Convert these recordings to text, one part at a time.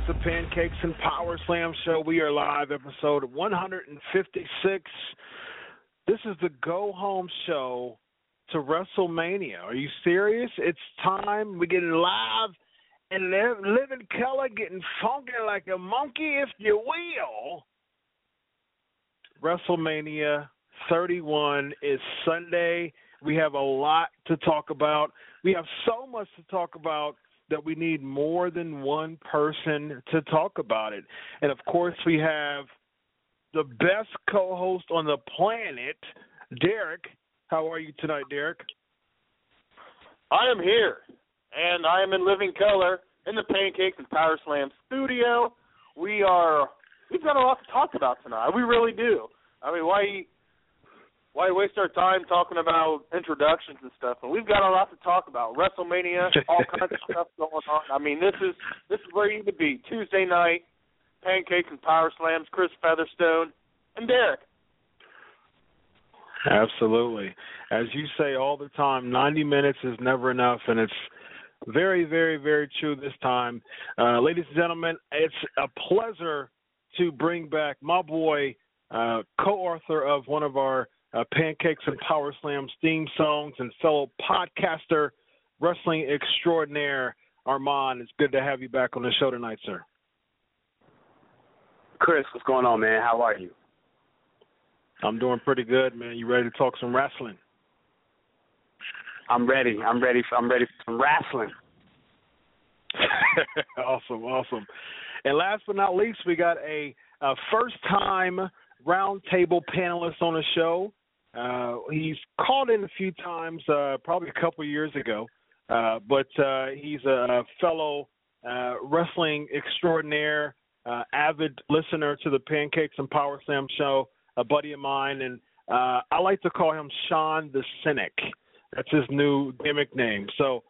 It's the Pancakes and Power Slam show. We are live, episode 156. This is the go home show to WrestleMania. Are you serious? It's time. We get live and live, in color, getting funky like a monkey, if you will. WrestleMania 31 is Sunday. We have a lot to talk about. We have so much to talk about that we need more than one person to talk about it. And of course, we have the best co host on the planet, Derek. How are you tonight, Derek? I am here, and I am in living color in the Pancakes and Power Slam studio. We are we've got a lot to talk about tonight. We really do. I mean, why why waste our time talking about introductions and stuff? And we've got a lot to talk about. WrestleMania, all kinds of stuff going on. I mean, this is this is where you need to be. Tuesday night, Pancakes and Power Slams, Chris Featherstone and Derek. Absolutely. As you say all the time, 90 minutes is never enough, and it's very, very, very true this time. Uh, ladies and gentlemen, it's a pleasure to bring back my boy, uh, co author of one of our uh, Pancakes and Power Slams theme songs and fellow podcaster, wrestling extraordinaire, Armand. It's good to have you back on the show tonight, sir. Chris, what's going on, man? How are you? I'm doing pretty good, man. You ready to talk some wrestling? I'm ready. I'm ready. For, I'm ready for some wrestling. awesome, awesome. And last but not least, we got a, a first-time roundtable panelist on the show. Uh, he's called in a few times, uh, probably a couple years ago, uh, but uh, he's a fellow uh, wrestling extraordinaire, uh, avid listener to the Pancakes and Power Slam show, a buddy of mine, and uh, I like to call him Sean the Cynic. That's his new gimmick name. So,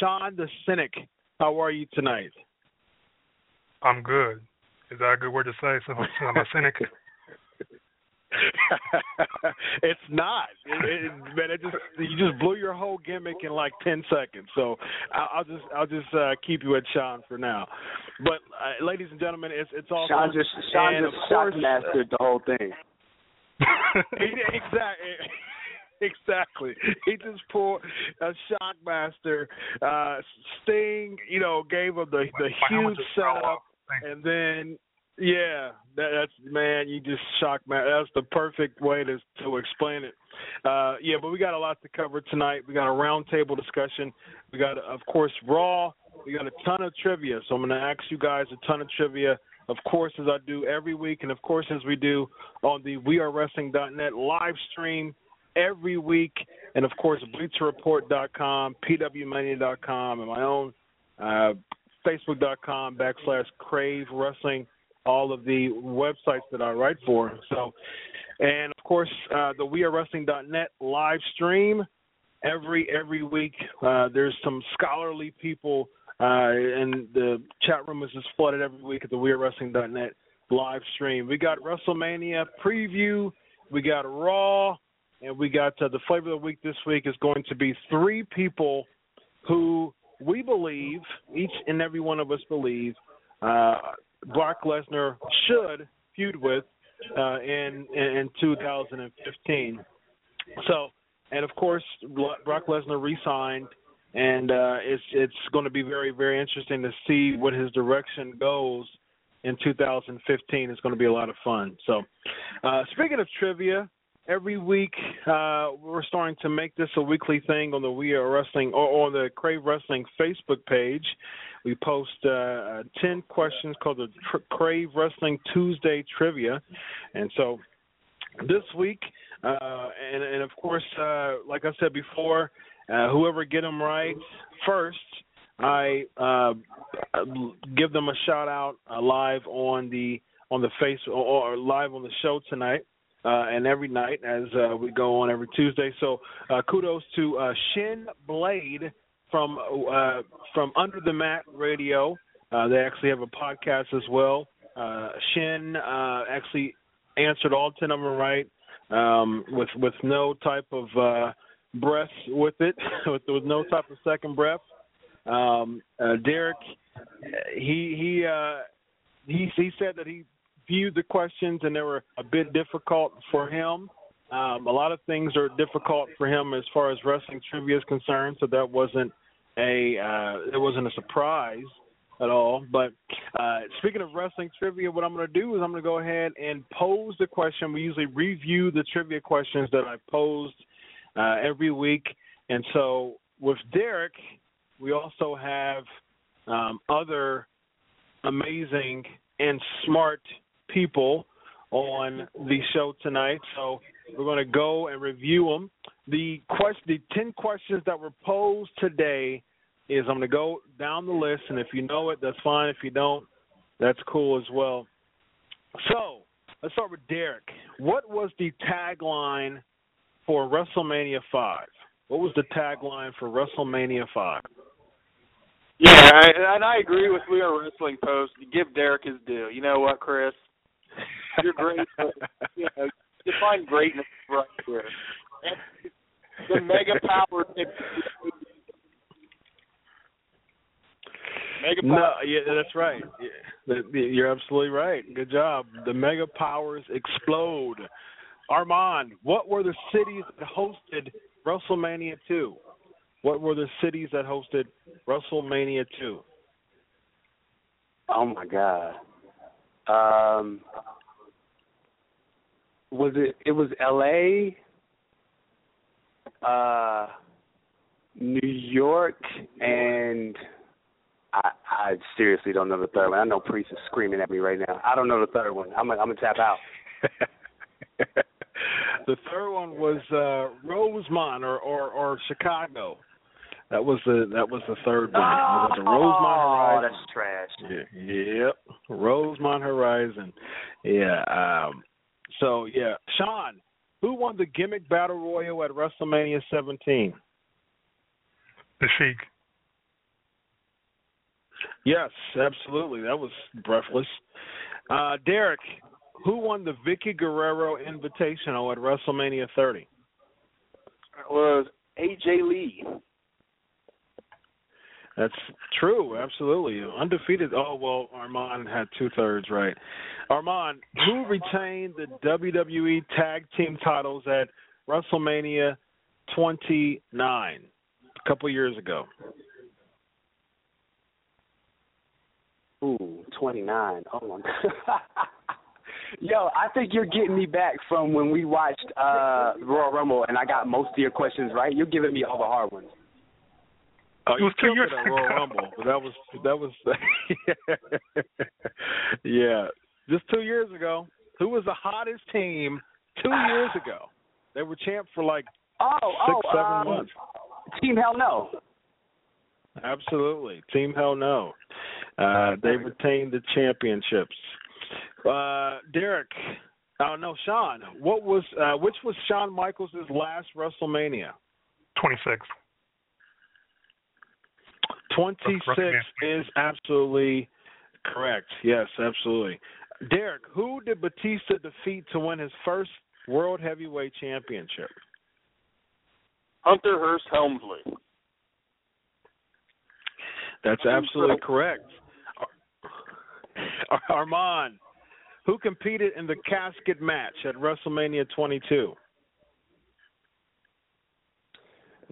Sean the Cynic, how are you tonight? I'm good. Is that a good word to say? So I'm a cynic. it's not, it, it, man. It just you just blew your whole gimmick in like ten seconds. So I'll, I'll just I'll just uh, keep you at Sean for now. But uh, ladies and gentlemen, it's it's all Sean just Sean just course, mastered the whole thing. exactly. Exactly. He just pulled a shockmaster. Uh Sting, you know, gave him the the huge setup and then yeah, that, that's man. You just shocked me. That's the perfect way to to explain it. Uh, yeah, but we got a lot to cover tonight. We got a roundtable discussion. We got, of course, Raw. We got a ton of trivia. So I'm going to ask you guys a ton of trivia. Of course, as I do every week, and of course, as we do on the WeAreWrestling.net live stream every week, and of course, BleacherReport.com, PWMania.com, and my own uh, Facebook.com backslash Crave Wrestling all of the websites that I write for. So, and of course, uh, the WeAreWrestling.net live stream every every week. Uh, there's some scholarly people, uh, and the chat room is just flooded every week at the WeAreWrestling.net live stream. We got WrestleMania preview, we got Raw, and we got uh, the flavor of the week this week is going to be three people who we believe, each and every one of us believe, uh, Brock Lesnar should feud with uh, in in 2015. So, and of course, Brock Lesnar re-signed, and uh, it's it's going to be very very interesting to see what his direction goes in 2015. It's going to be a lot of fun. So, uh, speaking of trivia, every week uh, we're starting to make this a weekly thing on the We Are Wrestling or on the Crave Wrestling Facebook page. We post uh, uh, 10 questions called the Tr- Crave Wrestling Tuesday Trivia. And so this week, uh, and, and, of course, uh, like I said before, uh, whoever get them right first, I uh, give them a shout out live on the on the face or, live on the show tonight and every night as we go on every Tuesday. So kudos to Shin Blade from uh, from Under the Mat Radio. Uh, they actually have a podcast as well. Uh, Shin uh, actually answered all ten of them right um, with with no type of uh, breath with it, with, with no type of second breath. Um, uh, Derek, he he uh, he he said that he viewed the questions and they were a bit difficult for him. Um, a lot of things are difficult for him as far as wrestling trivia is concerned, so that wasn't a uh, it wasn't a surprise at all. But uh, speaking of wrestling trivia, what I'm going to do is I'm going to go ahead and pose the question. We usually review the trivia questions that I posed uh, every week, and so with Derek, we also have um, other amazing and smart people on the show tonight. So we're going to go and review them. The question, the ten questions that were posed today is I'm going to go down the list, and if you know it, that's fine. If you don't, that's cool as well. So let's start with Derek. What was the tagline for WrestleMania Five? What was the tagline for WrestleMania Five? Yeah, and I agree with We Are Wrestling Post. Give Derek his due. You know what, Chris? You're great. you know, define greatness right here. the mega power. Mega power. No, yeah, that's right. Yeah, you're absolutely right. Good job. The mega powers explode. Armand, what were the cities that hosted WrestleMania 2? What were the cities that hosted WrestleMania 2? Oh my God. Um, was it it was L.A., uh, New York, and I I seriously don't know the third one. I know Priest is screaming at me right now. I don't know the third one. I'm I'm gonna tap out. the third one was uh Rosemont or or, or Chicago. That was the that was the third one. Oh, was the Rosemont oh, Horizon. that's trash. Yeah, yep, Rosemont Horizon. Yeah, um, so yeah, Sean, who won the gimmick battle royal at WrestleMania 17? The Sheik. Yes, absolutely. That was breathless. Uh, Derek, who won the Vickie Guerrero Invitational at WrestleMania 30? It was AJ Lee. That's true, absolutely. Undefeated. Oh, well, Armand had two thirds right. Armand, who retained the WWE Tag Team titles at WrestleMania 29 a couple years ago? Ooh, 29. Oh, my God. Yo, I think you're getting me back from when we watched uh Royal Rumble and I got most of your questions right. You're giving me all the hard ones. Oh, it was two years ago. Royal Rumble, but that was that was yeah, just two years ago. Who was the hottest team two years ago? They were champ for like oh, oh six, oh, seven um, months. Team Hell No. Absolutely, Team Hell No. Uh, they retained the championships. Uh, Derek, oh no, Sean. What was uh, which was Shawn Michaels' last WrestleMania? Twenty sixth. 26 is absolutely correct. Yes, absolutely. Derek, who did Batista defeat to win his first World Heavyweight Championship? Hunter Hearst Helmsley. That's absolutely correct. Armand, who competed in the casket match at WrestleMania 22?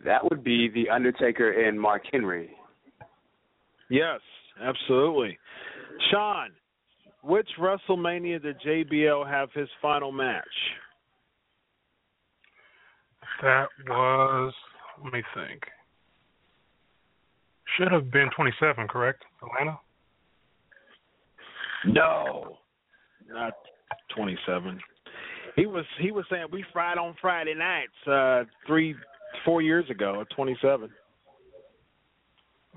That would be The Undertaker and Mark Henry. Yes, absolutely. Sean, which WrestleMania did JBL have his final match? That was, let me think. Should have been 27, correct? Atlanta? No, not 27. He was he was saying we fried on Friday nights uh three four years ago at 27.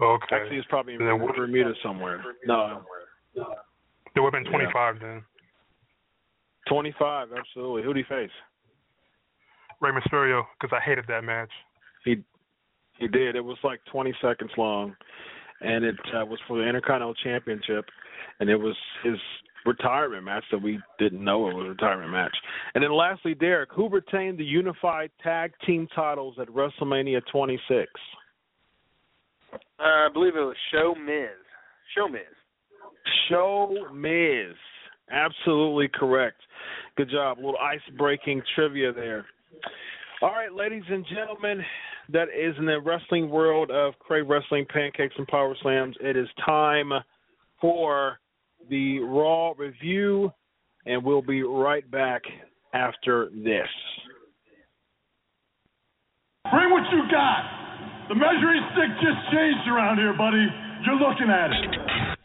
Okay. Actually, it's probably in Bermuda somewhere. No. It would have been 25 yeah. then. 25, absolutely. Who did he face? Rey Mysterio, because I hated that match. He he did. It was like 20 seconds long, and it uh, was for the Intercontinental Championship, and it was his retirement match that we didn't know it was a retirement match. And then lastly, Derek, who retained the unified tag team titles at WrestleMania 26? Uh, I believe it was Show Miz. Show Miz. Show Miz. Absolutely correct. Good job. A little ice breaking trivia there. All right, ladies and gentlemen, that is in the wrestling world of Crave Wrestling Pancakes and Power Slams. It is time for the Raw review, and we'll be right back after this. Bring what you got. The measuring stick just changed around here, buddy. You're looking at it.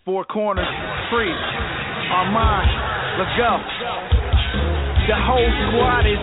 Four corners, free. Armand, let's go. The whole squad is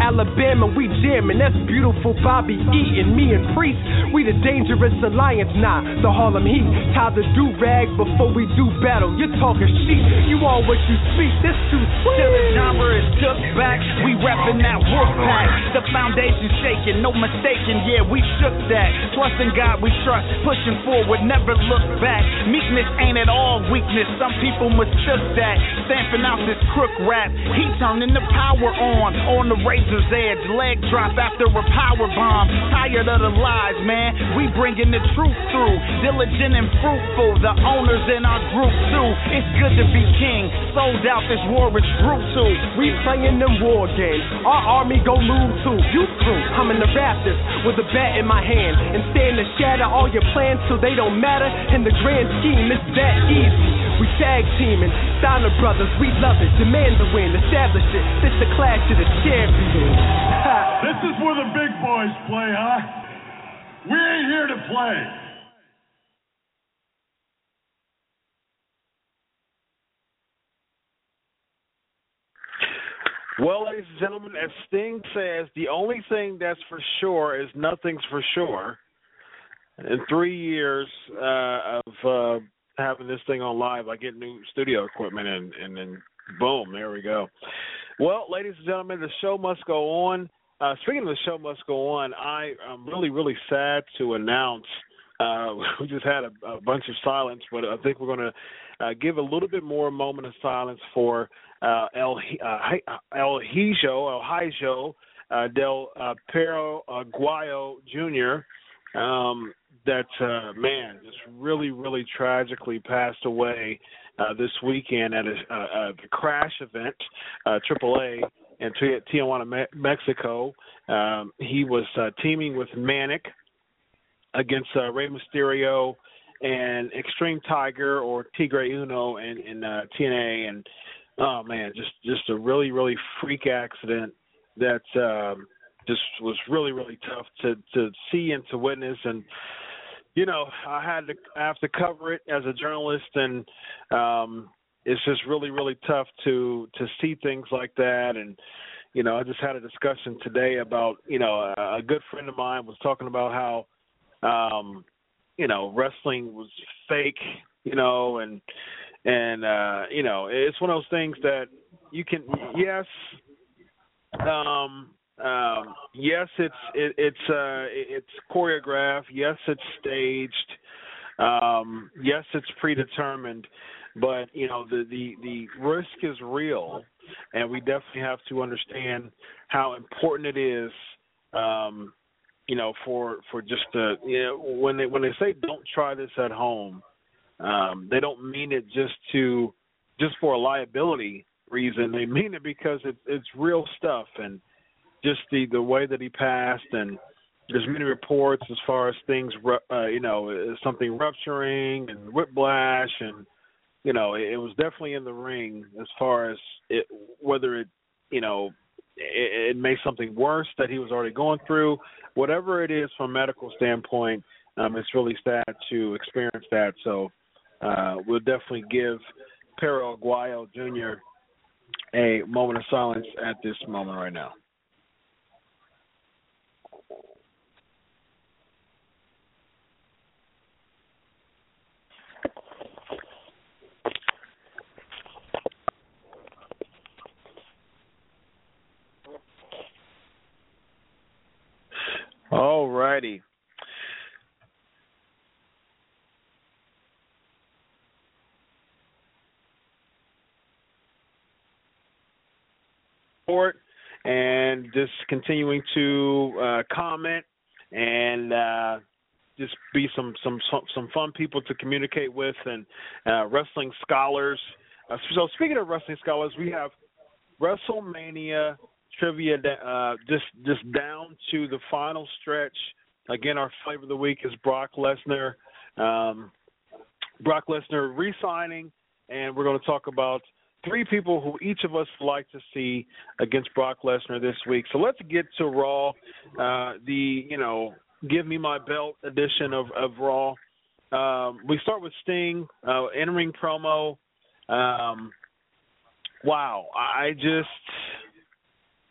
Alabama, we jamming. That's beautiful Bobby Eaton. Me and Priest, we the dangerous alliance. Nah, the Harlem Heat. Tie the do rag before we do battle. You're talking shit. You all what you speak. This too sweet. Till the genre is took back. We reppin' that wolf pack. The foundation shaking, no mistaking. Yeah, we shook that. Trust in God, we trust. Pushing forward, never look back. Meekness ain't at all weakness. Some people mistook that. Stamping out this crook rap. He turning the power on, on the razor's edge, leg drop after a power bomb. Tired of the lies, man. We bringing the truth through, diligent and fruitful. The owners in our group too. It's good to be king. Sold out, this war is brutal. We playing them war games. Our army go move too. You through. I'm in the rafters with a bat in my hand and stand to shatter all your plans so they don't matter. In the grand scheme, it's that easy. We tag teaming, Steiner brothers, we love it. Demand the win, establish it. This the clash of the champions. this is where the big boys play, huh? We ain't here to play. Well, ladies and gentlemen, as Sting says, the only thing that's for sure is nothing's for sure. In three years uh, of uh, having this thing on live, I get new studio equipment, and and then boom, there we go. Well, ladies and gentlemen, the show must go on. Uh, speaking of the show must go on, I am really, really sad to announce uh, we just had a, a bunch of silence, but I think we're going to uh, give a little bit more moment of silence for uh, El uh, El Hijo El Hijo uh, Del uh, Perro Aguayo Jr. Um, that uh, man just really, really tragically passed away uh, this weekend at a, uh, the crash event, uh, AAA in Tijuana, Mexico. Um, he was uh, teaming with Manik against uh, Rey Mysterio and Extreme Tiger or Tigre Uno in, in uh, TNA, and oh man, just just a really, really freak accident that um, just was really, really tough to to see and to witness and you know, I had to I have to cover it as a journalist, and um, it's just really really tough to to see things like that. And you know, I just had a discussion today about you know a, a good friend of mine was talking about how um, you know wrestling was fake, you know, and and uh, you know it's one of those things that you can yes um um, yes, it's it, it's uh, it's choreographed. Yes, it's staged. Um, yes, it's predetermined. But you know the the the risk is real, and we definitely have to understand how important it is. Um, you know, for for just the you know when they when they say don't try this at home, um, they don't mean it just to just for a liability reason. They mean it because it's it's real stuff and just the the way that he passed and there's many reports as far as things uh, you know something rupturing and whiplash and you know it, it was definitely in the ring as far as it whether it you know it, it made something worse that he was already going through whatever it is from a medical standpoint um it's really sad to experience that so uh we'll definitely give Perro Aguayo Jr. a moment of silence at this moment right now. All righty. And just continuing to uh, comment and uh, just be some some some fun people to communicate with and uh, wrestling scholars. Uh, so speaking of wrestling scholars, we have WrestleMania trivia uh, just just down to the final stretch. Again, our flavor of the week is Brock Lesnar. Um, Brock Lesnar re-signing, and we're going to talk about three people who each of us like to see against Brock Lesnar this week. So let's get to Raw, uh, the you know give me my belt edition of of Raw. Um, we start with Sting uh, entering promo. Um, wow, I just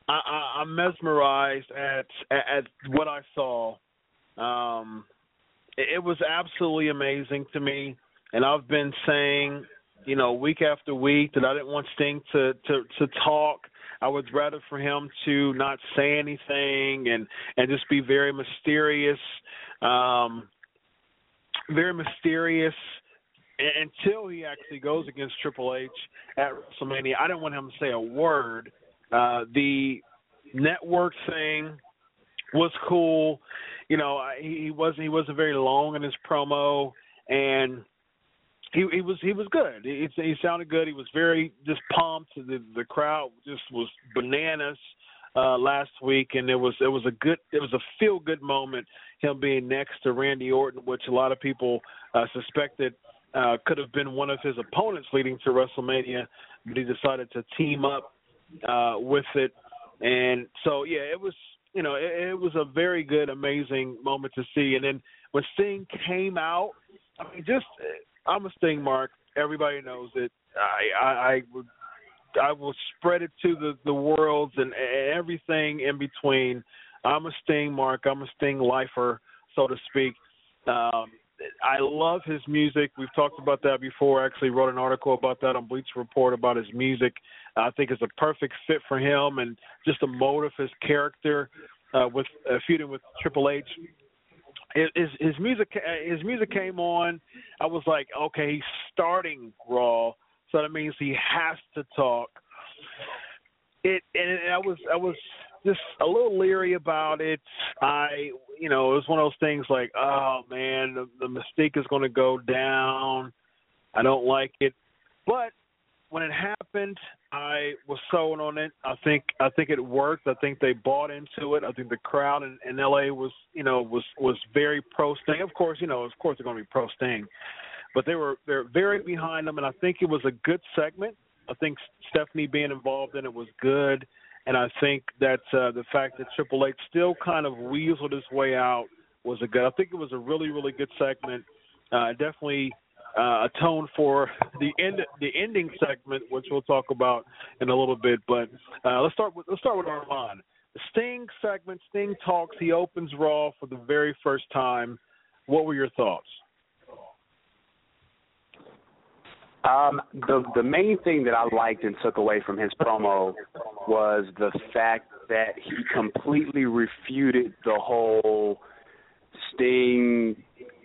I, am mesmerized at, at what I saw. Um, it, it was absolutely amazing to me, and I've been saying, you know, week after week that I didn't want Sting to to to talk. I would rather for him to not say anything and and just be very mysterious, um, very mysterious until he actually goes against Triple H at WrestleMania. I didn't want him to say a word uh, the network thing was cool. You know, he, wasn't he wasn't very long in his promo, and he he was he was good. He, he sounded good. He was very just pumped. The the crowd just was bananas uh last week and it was it was a good it was a feel good moment him being next to Randy Orton which a lot of people uh suspected uh could have been one of his opponents leading to WrestleMania but he decided to team up uh, with it. And so, yeah, it was, you know, it, it was a very good, amazing moment to see. And then when Sting came out, I mean, just I'm a Sting mark. Everybody knows it. I I, I would I will spread it to the the worlds and, everything in between. I'm a Sting mark. I'm a Sting lifer, so to speak. Um, I love his music. We've talked about that before. I actually wrote an article about that on Bleacher Report about his music. I think it's a perfect fit for him and just a mold of his character uh, with uh, feuding with Triple H. his his music his music came on. I was like, okay, he's starting Raw, so that means he has to talk. It and I was I was just a little leery about it. I you know it was one of those things like, oh man, the, the mystique is going to go down. I don't like it, but when it happened, I was sold on it. I think I think it worked. I think they bought into it. I think the crowd in, in LA was you know was was very pro Sting. Of course, you know of course they're going to be pro Sting, but they were they're very behind them, and I think it was a good segment. I think Stephanie being involved in it was good, and I think that uh, the fact that Triple H still kind of weaseled his way out was a good. I think it was a really really good segment. Uh, definitely uh, atone for the end the ending segment, which we'll talk about in a little bit. But uh, let's start with let's start with Armand. Sting segment, Sting talks. He opens Raw for the very first time. What were your thoughts? Um, the the main thing that I liked and took away from his promo was the fact that he completely refuted the whole Sting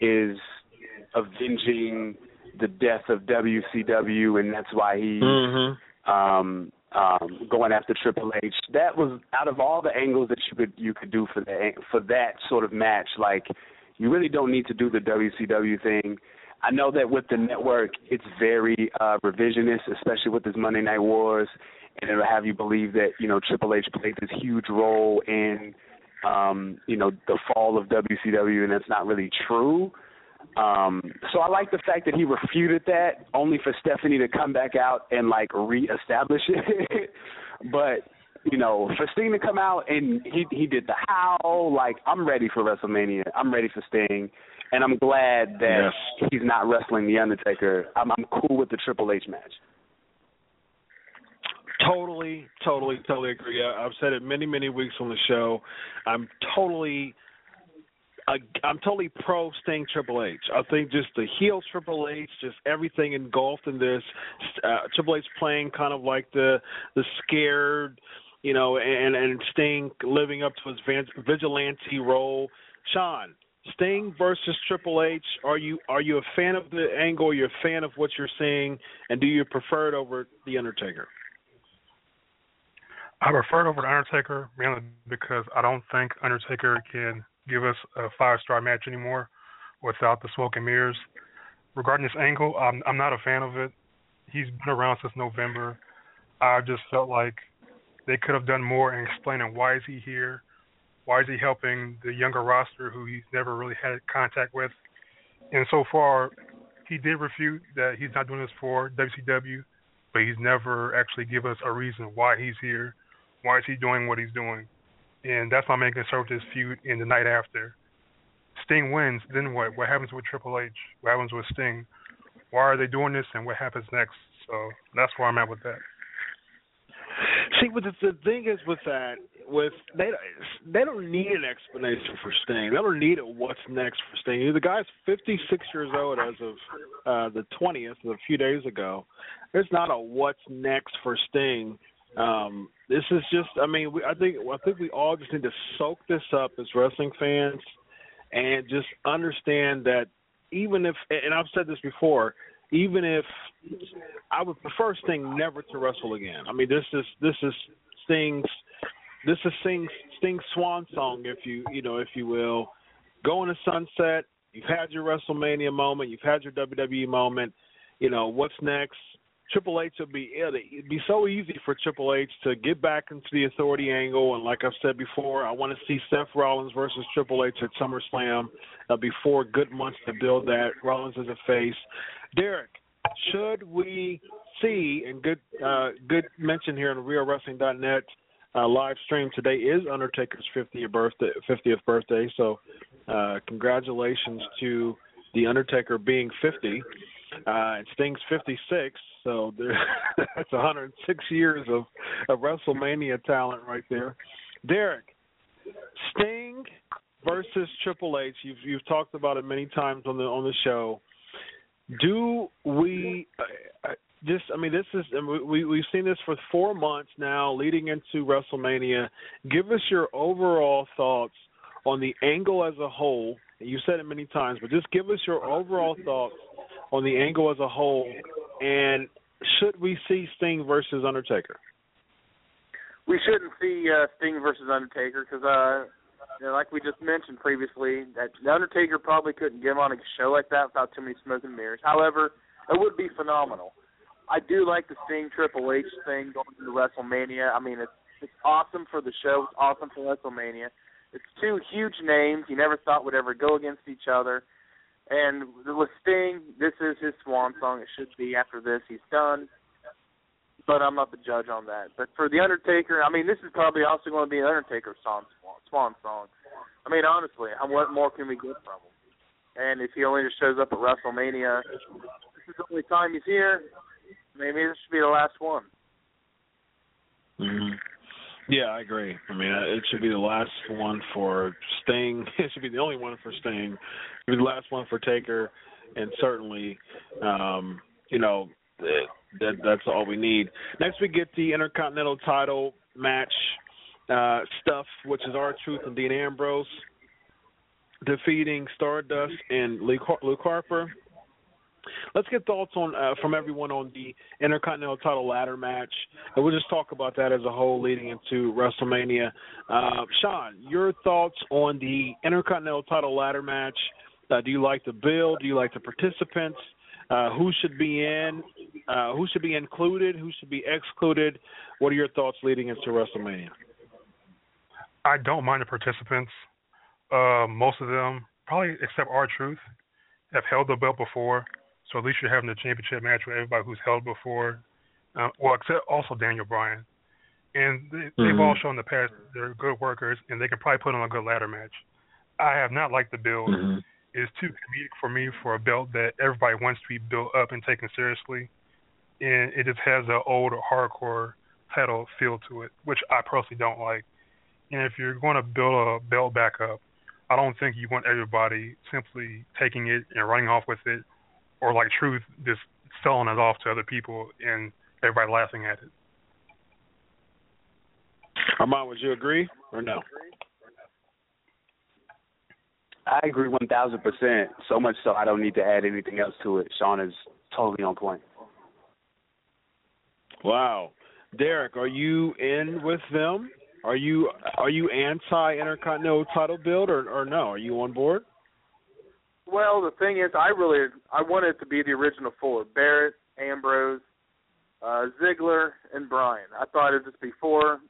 is avenging the death of WCW, and that's why he's mm-hmm. um, um, going after Triple H. That was out of all the angles that you could you could do for that for that sort of match. Like, you really don't need to do the WCW thing. I know that with the network, it's very uh, revisionist, especially with this Monday Night Wars, and it'll have you believe that you know Triple H played this huge role in um, you know the fall of WCW, and that's not really true. Um, so I like the fact that he refuted that, only for Stephanie to come back out and like reestablish it. but you know, for Sting to come out and he he did the howl, like I'm ready for WrestleMania. I'm ready for Sting, and I'm glad that yes. he's not wrestling the Undertaker. I'm I'm cool with the Triple H match. Totally, totally, totally agree. I've said it many, many weeks on the show. I'm totally I'm totally pro Sting Triple H. I think just the heel Triple H, just everything engulfed in this. Uh, Triple H playing kind of like the the scared, you know, and and Sting living up to his vigilante role. Sean, Sting versus Triple H. Are you are you a fan of the angle? Are you a fan of what you're seeing, and do you prefer it over the Undertaker? I prefer it over the Undertaker mainly because I don't think Undertaker can give us a five star match anymore without the smoke and mirrors. Regarding this angle, I'm I'm not a fan of it. He's been around since November. I just felt like they could have done more in explaining why is he here, why is he helping the younger roster who he's never really had contact with. And so far, he did refute that he's not doing this for WCW, but he's never actually give us a reason why he's here, why is he doing what he's doing and that's my main concern with this feud in the night after. Sting wins, then what? What happens with Triple H? What happens with Sting? Why are they doing this, and what happens next? So that's where I'm at with that. See, but the, the thing is with that, with they they don't need an explanation for Sting. They don't need a what's next for Sting. The guy's 56 years old as of uh the 20th, a few days ago. There's not a what's next for Sting um, this is just, I mean, we, I think I think we all just need to soak this up as wrestling fans, and just understand that even if, and I've said this before, even if I would prefer Sting never to wrestle again. I mean, this is this is Sting's this is Sting's Sting's swan song, if you you know if you will. Go in the sunset. You've had your WrestleMania moment. You've had your WWE moment. You know what's next Triple H would be it'd be so easy for Triple H to get back into the authority angle, and like I've said before, I want to see Seth Rollins versus Triple H at SummerSlam. That'll be four good months to build that. Rollins as a face. Derek, should we see and good uh, good mention here on WeAreWrestling.net uh, live stream today is Undertaker's 50th birthday. 50th birthday. So, uh, congratulations to the Undertaker being 50. Uh, and Sting's 56. So there, that's 106 years of, of WrestleMania talent right there. Derek, Sting versus Triple H. You've you've talked about it many times on the on the show. Do we uh, uh just? I mean, this is we we've seen this for four months now, leading into WrestleMania. Give us your overall thoughts on the angle as a whole You said it many times, but just give us your overall thoughts on the angle as a whole, and should we see Sting versus Undertaker? We shouldn't see uh, Sting versus Undertaker because, uh, you know, like we just mentioned previously, that the Undertaker probably couldn't get on a show like that without too many smoke and mirrors. However, it would be phenomenal. I do like the Sting Triple H thing going into WrestleMania. I mean, it's it's awesome for the show. It's awesome for WrestleMania. It's two huge names you never thought would ever go against each other. And with Sting, this is his swan song. It should be. After this, he's done. But I'm not the judge on that. But for the Undertaker, I mean, this is probably also going to be an Undertaker song, swan, swan song. I mean, honestly, how, what more can we get from him? And if he only just shows up at WrestleMania, this is the only time he's here. Maybe this should be the last one. Mm-hmm. Yeah, I agree. I mean, it should be the last one for Sting. It should be the only one for Sting. It should be the last one for Taker, and certainly, um, you know, that that's all we need. Next, we get the Intercontinental Title match uh, stuff, which is our truth and Dean Ambrose defeating Stardust and Luke Harper. Let's get thoughts on uh, from everyone on the Intercontinental Title ladder match, and we'll just talk about that as a whole leading into WrestleMania. Uh, Sean, your thoughts on the Intercontinental Title ladder match? Uh, do you like the build? Do you like the participants? Uh, who should be in? Uh, who should be included? Who should be excluded? What are your thoughts leading into WrestleMania? I don't mind the participants. Uh, most of them, probably except R-Truth, have held the belt before. So at least you're having a championship match with everybody who's held before. Uh, well, except also Daniel Bryan. And they, mm-hmm. they've all shown in the past they're good workers and they can probably put on a good ladder match. I have not liked the build. Mm-hmm. It's too comedic for me for a belt that everybody wants to be built up and taken seriously. And it just has an old hardcore title feel to it, which I personally don't like. And if you're going to build a belt back up, I don't think you want everybody simply taking it and running off with it or like truth just selling it off to other people and everybody laughing at it. Armand, would you agree or no? I agree one thousand percent. So much so I don't need to add anything else to it. Sean is totally on point. Wow. Derek, are you in with them? Are you are you anti intercontinental title build or or no? Are you on board? Well, the thing is, I really I wanted it to be the original four: Barrett, Ambrose, uh, Ziggler, and Bryan. I thought it'd just be four.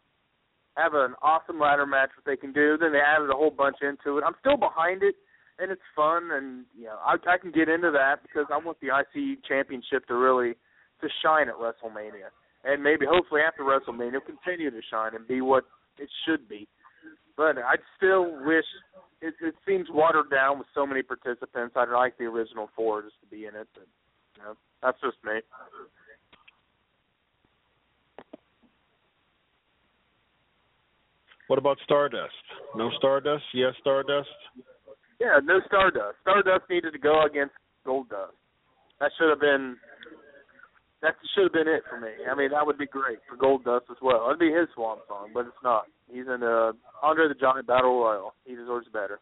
Have an awesome ladder match what they can do. Then they added a whole bunch into it. I'm still behind it, and it's fun, and you know I, I can get into that because I want the IC championship to really to shine at WrestleMania, and maybe hopefully after WrestleMania continue to shine and be what it should be. But I still wish it, it seems watered down with so many participants. I'd like the original four just to be in it. But, you know, that's just me. What about Stardust? No Stardust? Yes, Stardust. Yeah, no Stardust. Stardust needed to go against Goldust. That should have been that should have been it for me. I mean, that would be great for Goldust as well. It'd be his swan song, but it's not. He's in uh, Andre the Giant Battle Royal. He deserves better.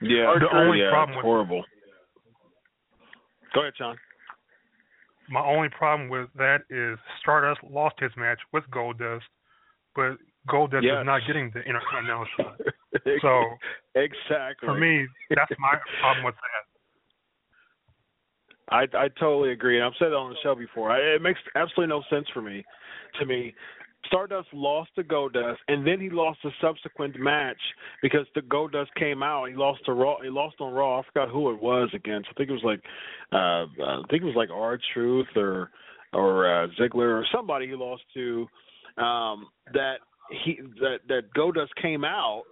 Yeah, the only yeah, problem with horrible. Go ahead, John. My only problem with that is Stardust lost his match with Goldust, but Goldust yes. is not getting the Intercontinental shot. So exactly for me, that's my problem with that. I I totally agree, and I've said it on the show before. I, it makes absolutely no sense for me. To me, Stardust lost to Goldust, and then he lost a subsequent match because the Goldust came out. He lost to Raw. He lost on Raw. I forgot who it was against. I think it was like, uh, I think it was like R-Truth or or uh, Ziggler or somebody he lost to. Um, that he that that Goldust came out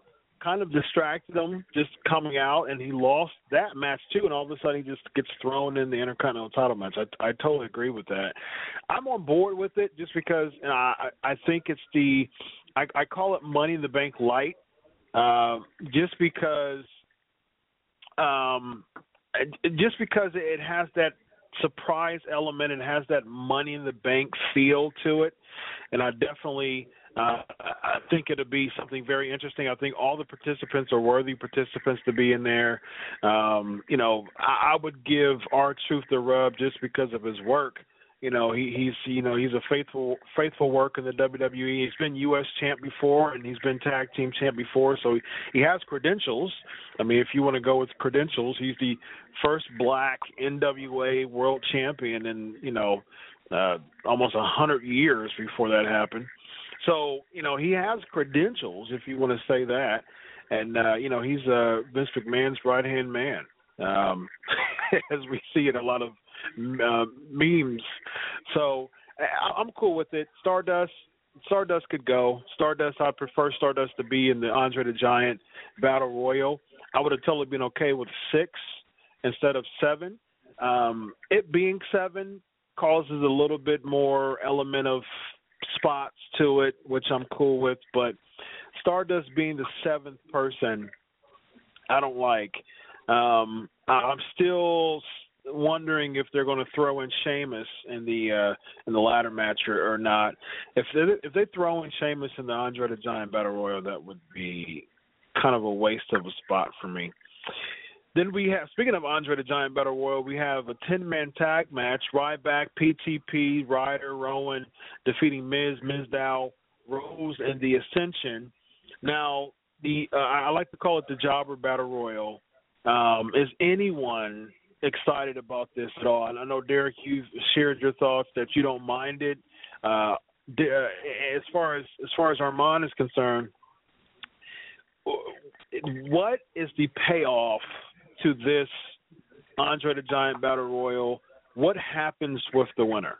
kind of distracted him just coming out, and he lost that match too. And all of a sudden, he just gets thrown in the Intercontinental title match. I I totally agree with that. I'm on board with it just because and I I think it's the I, I call it Money in the Bank light, uh, just because um just because it has that surprise element and has that money in the bank feel to it. And I definitely uh, I think it'll be something very interesting. I think all the participants are worthy participants to be in there. Um, you know, I, I would give R-Truth the rub just because of his work. You know, he, he's you know he's a faithful faithful work in the WWE. He's been U.S. champ before, and he's been tag team champ before, so he, he has credentials. I mean, if you want to go with credentials, he's the first black NWA World Champion in you know uh, almost a hundred years before that happened. So you know he has credentials, if you want to say that, and uh, you know he's uh, Vince McMahon's right hand man, um, as we see in a lot of uh, memes. So I- I'm cool with it. Stardust, Stardust could go. Stardust, I prefer Stardust to be in the Andre the Giant Battle Royal. I would have totally been okay with six instead of seven. Um, it being seven causes a little bit more element of spots to it, which I'm cool with. But Stardust being the seventh person, I don't like. Um, I'm still wondering if they're going to throw in Sheamus in the uh, in the ladder match or, or not. If they if they throw in Sheamus in the Andre the Giant Battle Royal, that would be kind of a waste of a spot for me. Then we have, speaking of Andre the Giant Battle Royal, we have a 10 man tag match Ryback, PTP, Ryder, Rowan defeating Miz, Mizdow, Rose, and the Ascension. Now, the uh, I like to call it the Jobber Battle Royal. Um, is anyone excited about this at all? And I know Derek, you've shared your thoughts that you don't mind it. Uh, as far as as far as Armand is concerned, what is the payoff to this Andre the Giant Battle Royal? What happens with the winner?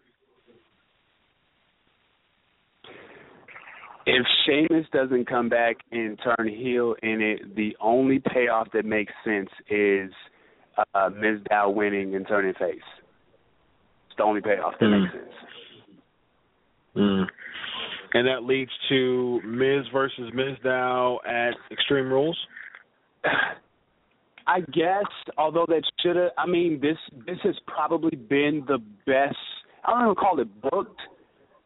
If Sheamus doesn't come back and turn heel in it, the only payoff that makes sense is uh, Mizdow winning and turning face. It's the only payoff that mm. makes sense. Mm. And that leads to Miz versus Mizdow at Extreme Rules. I guess, although that should have. I mean, this this has probably been the best. I don't even call it booked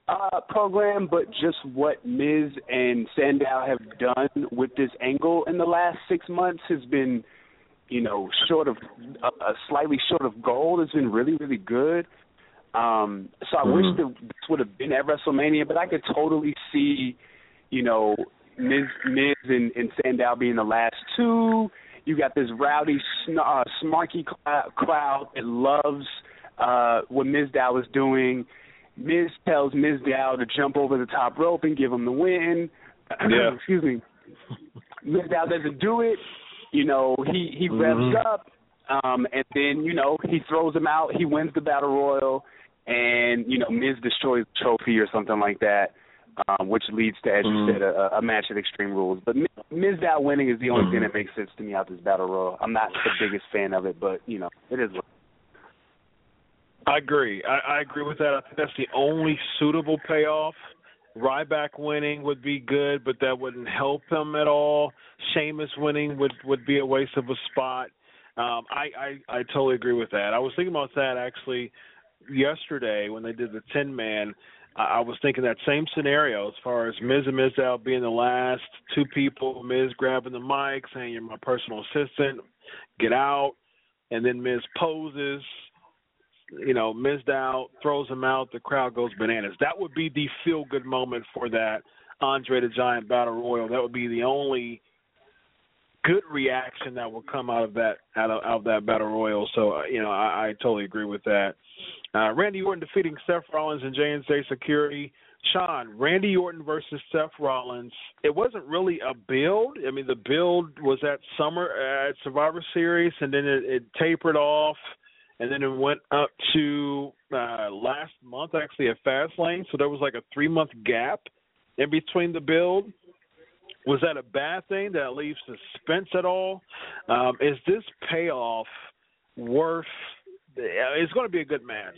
uh, program, but just what Miz and Sandow have done with this angle in the last six months has been, you know, short of uh, slightly short of gold. Has been really really good. Um, so I mm-hmm. wish that this would have been at WrestleMania, but I could totally see, you know, Miz Miz and, and Sandow being the last two you got this rowdy, uh, smarky crowd that loves uh, what Ms. Mizdow is doing. Miz tells Ms. Mizdow to jump over the top rope and give him the win. Yeah. Excuse me. Ms. Mizdow doesn't do it. You know, he he revs mm-hmm. up, um, and then you know he throws him out. He wins the battle royal, and you know Miz destroys the trophy or something like that um, which leads to, as mm-hmm. you said, a, a match at Extreme Rules. But Mizdow winning is the only mm-hmm. thing that makes sense to me out this battle royal. I'm not the biggest fan of it, but you know, it is. I agree. I, I agree with that. I think that's the only suitable payoff. Ryback winning would be good, but that wouldn't help him at all. Sheamus winning would would be a waste of a spot. Um, I, I I totally agree with that. I was thinking about that actually yesterday when they did the ten man I was thinking that same scenario as far as Miz and Ms. Mizdow being the last two people, Miz grabbing the mic, saying you're my personal assistant, get out, and then Miz poses, you know, Ms. Mizdow throws him out, the crowd goes bananas. That would be the feel good moment for that Andre the Giant Battle Royal. That would be the only good reaction that will come out of that out of, out of that battle royal. So uh, you know, I, I totally agree with that. Uh, Randy Orton defeating Seth Rollins and J&J Security. Sean, Randy Orton versus Seth Rollins. It wasn't really a build. I mean, the build was at Summer at Survivor Series, and then it, it tapered off, and then it went up to uh, last month actually at Fastlane. So there was like a three month gap in between the build. Was that a bad thing that leaves suspense at all? Um, is this payoff worth? It's going to be a good match.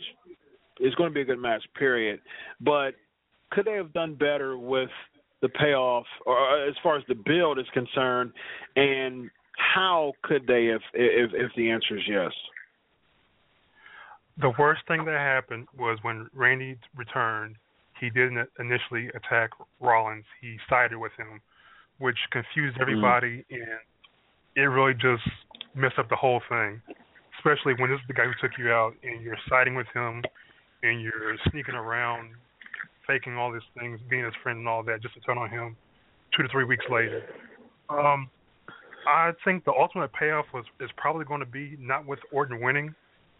It's going to be a good match, period. But could they have done better with the payoff, or as far as the build is concerned? And how could they, if if, if the answer is yes? the worst thing that happened was when Randy returned. He didn't initially attack Rollins. He sided with him, which confused Mm-hmm. everybody, mm. and it really just messed up the whole thing. Especially when this is the guy who took you out, and you're siding with him, and you're sneaking around, faking all these things, being his friend and all that, just to turn on him two to three weeks later. Um, I think the ultimate payoff was is probably going to be not with Orton winning,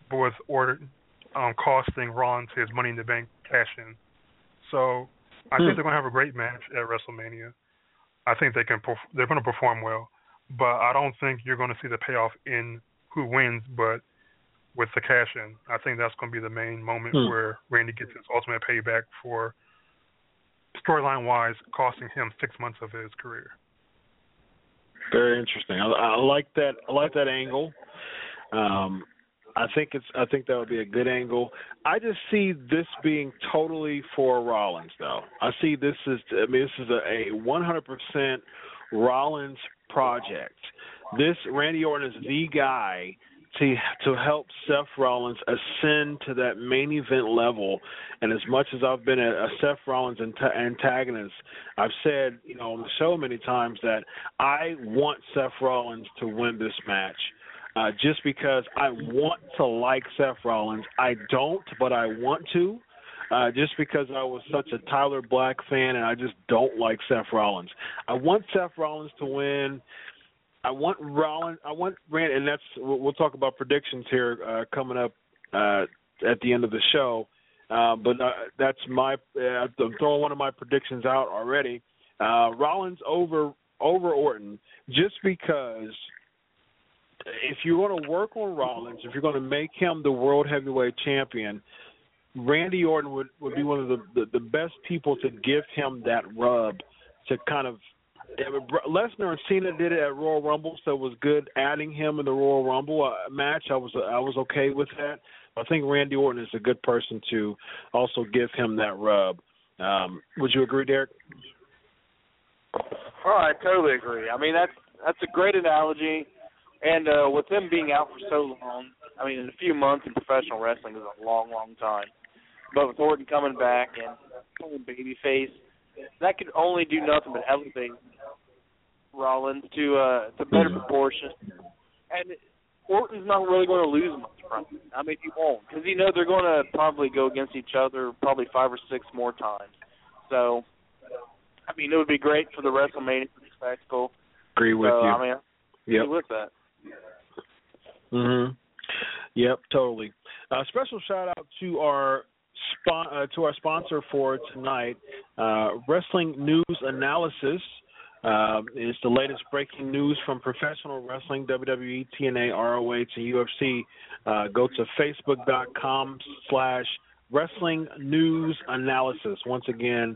but with Orton um, costing Rollins his Money in the Bank cash in. So I Hmm. think they're going to have a great match at WrestleMania. I think they can perf- they're going to perform well, but I don't think you're going to see the payoff in who wins, but with the cash in. I think that's going to be the main moment Hmm. where Randy gets his ultimate payback for storyline wise costing him six months of his career. Very interesting. I, I like that. I like that angle. Um, I think it's. I think that would be a good angle. I just see this being totally for Rollins, though. I see this is. I mean, this is a, a 100% Rollins project. This Randy Orton is the guy to to help Seth Rollins ascend to that main event level. And as much as I've been a, a Seth Rollins anta- antagonist, I've said, you know, on the show many times that I want Seth Rollins to win this match. Uh, just because I want to like Seth Rollins, I don't, but I want to. Uh, just because I was such a Tyler Black fan and I just don't like Seth Rollins. I want Seth Rollins to win. I want Rollins. I want Rand, and that's we'll, talk about predictions here uh, coming up uh, at the end of the show. Uh, but uh, that's my. Uh, I'm throwing one of my predictions out already. Uh, Rollins over over Orton, just because if you're going to work on Rollins, if you're going to make him the world heavyweight champion, Randy Orton would would be one of the the, the best people to give him that rub to kind of Lesnar and Cena did it at Royal Rumble, so it was good adding him in the Royal Rumble uh, match. I was I was okay with that. I think Randy Orton is a good person to also give him that rub. Um, would you agree, Derek? Oh, I totally agree. I mean, that's that's a great analogy. And uh, with them being out for so long, I mean, in a few months in professional wrestling is a long, long time. But with Orton coming back and playing babyface, that could only do nothing but elevate Rollins to uh, to better proportions. And Orton's not really going to lose much from it. I mean, he won't because you know they're going to probably go against each other probably five or six more times. So, I mean, it would be great for the WrestleMania spectacle. Agree with so, you. I mean, Yep. with that. Mhm. Yep, totally. Uh, special shout out to our spon- uh, to our sponsor for tonight, uh, Wrestling News Analysis. Uh, it's the latest breaking news from professional wrestling, WWE, TNA, ROH, and UFC. Uh, go to facebook.com slash wrestling news analysis. Once again,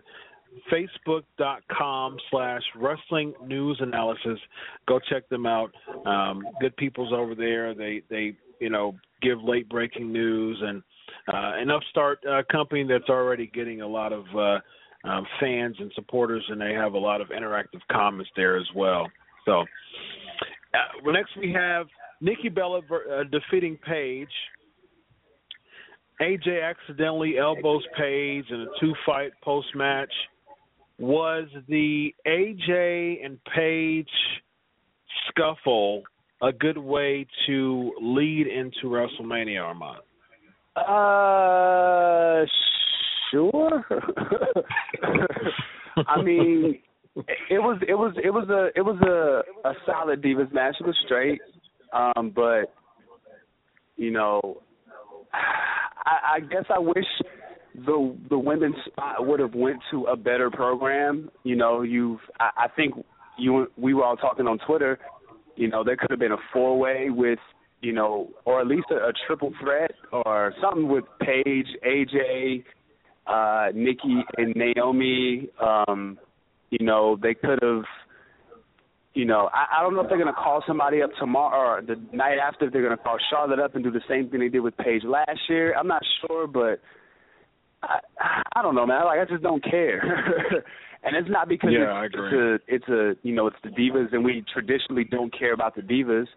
facebook.com slash wrestling news analysis. Go check them out. Um, good people's over there. They, they, you know, give late breaking news and, an upstart uh, company that's already getting a lot of, uh, um, fans and supporters, and they have a lot of interactive comments there as well. So, uh, well, next we have Nikki Bella uh, defeating Paige. AJ accidentally elbows Paige in a two-fight post-match. Was the AJ and Paige scuffle a good way to lead into WrestleMania, Armand? Uh, sure. I mean, it was it was it was a it was a a solid Divas match. It was straight, um, but you know, I, I guess I wish the the women's spot would have went to a better program. You know, you've I, I think you we were all talking on Twitter. You know, there could have been a four way with you know, or at least a, a triple threat or something with Paige, AJ, uh, Nikki, and Naomi. Um, you know, they could have. You know, I, I don't know if they're going to call somebody up tomorrow or the night after. If they're going to call Charlotte up and do the same thing they did with Paige last year. I'm not sure, but I, I don't know, man. Like I just don't care. and it's not because Yeah, it's, it's a it's a you know it's the divas and we traditionally don't care about the divas.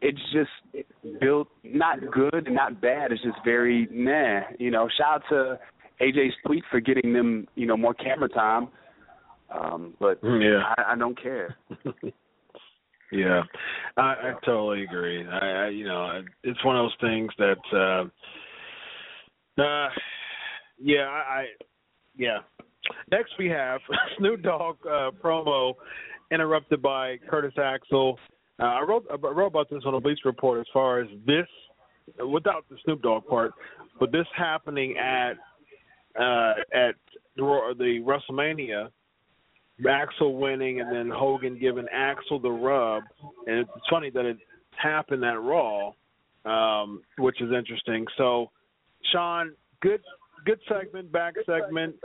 It's just built not good and not bad. It's just very nah. You know, shout out to AJ's tweet for getting them, you know, more camera time. Um, but Mm, yeah, I, I don't care. yeah, I, I totally agree. I, I, you know, it's one of those things that, uh, uh yeah, I, I, yeah. Next we have Snoop Dogg uh, promo interrupted by Curtis Axel. Uh, I wrote I wrote about this on the Bleacher Report as far as this, without the Snoop Dogg part, but this happening at uh, at the, the WrestleMania, Axel winning and then Hogan giving Axel the rub, and it's funny that it happened at Raw, um, which is interesting. So, Sean, good good segment, back segment.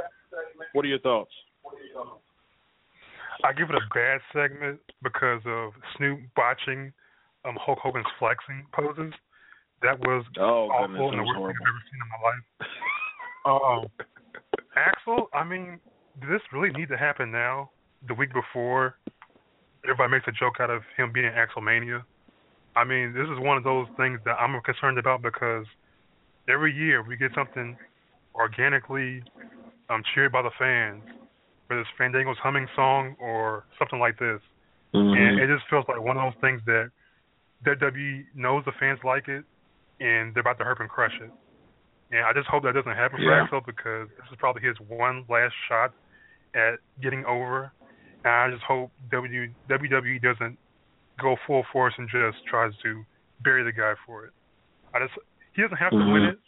What are your thoughts? I give it a bad segment because of Snoop botching um, Hulk Hogan's flexing poses. That was oh, awful goodness, and the worst horrible. thing I've ever seen in my life. um, Axel, I mean, does this really need to happen now? The week before, everybody makes a joke out of him being Axel Mania. I mean, this is one of those things that I'm concerned about because every year we get something organically um, cheered by the fans, whether it's Fandango's humming song or something like this. Mm-hmm. And it just feels like one of those things that WWE knows the fans like it, and they're about to hurt and crush it. And I just hope that doesn't happen for Yeah. Axel because this is probably his one last shot at getting over. And I just hope W WWE doesn't go full force and just tries to bury the guy for it. I just he doesn't have to win it,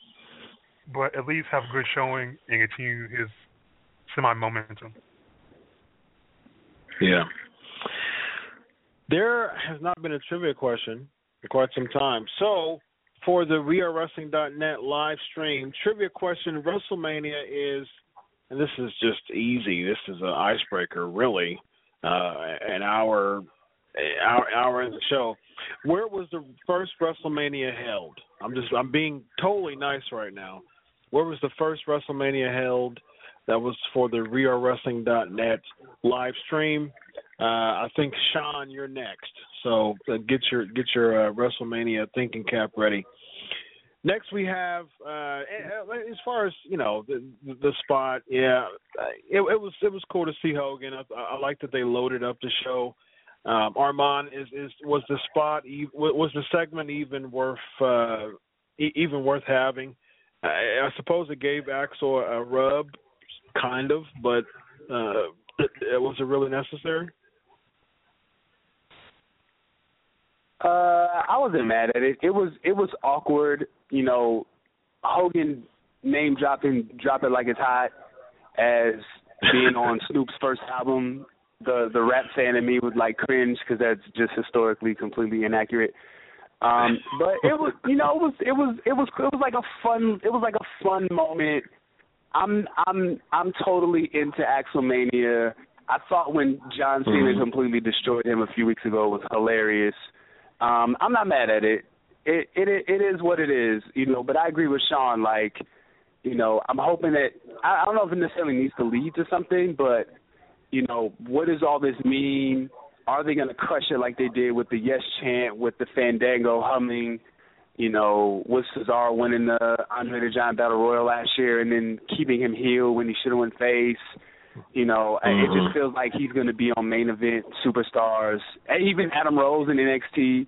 but at least have a good showing and continue his semi momentum. Yeah. There has not been a trivia question in quite some time. So, for the WeAreWrestling.net live stream, trivia question WrestleMania is, and this is just easy. This is an icebreaker, really. Uh, an hour, hour, hour in the show. Where was the first WrestleMania held? I'm just, I'm being totally nice right now. Where was the first WrestleMania held? That was for the WeAreWrestling.net live stream. Uh, I think Sean, you're next. So uh, get your get your uh, WrestleMania thinking cap ready. Next we have uh, as far as you know the the spot. Yeah, it, it was it was cool to see Hogan. I, I like that they loaded up the show. Um, Armand is is was the spot was the segment even worth uh, even worth having? I, I suppose it gave Axel a rub, kind of, but uh, it, it was it really necessary? Uh, I wasn't mad at it. It was it was awkward, you know. Hogan name dropping drop it like it's hot as being on Snoop's first album. The the rap fan in me would like cringe because that's just historically completely inaccurate. Um, but it was you know it was it was it was it was like a fun it was like a fun moment. I'm I'm I'm totally into Axelmania. I thought when John Cena Mhm. completely destroyed him a few weeks ago was hilarious. Um, I'm not mad at it. It it it is what it is, you know. But I agree with Sean. Like, you know, I'm hoping that I, I don't know if it necessarily needs to lead to something, but you know, what does all this mean? Are they going to crush it like they did with the Yes chant, with the Fandango humming? You know, with Cesaro winning the Andre the Giant Battle Royal last year, and then keeping him heel when he should have went face. You know, it Mhm. just feels like he's going to be on main event superstars. Even Adam Rose in NXT.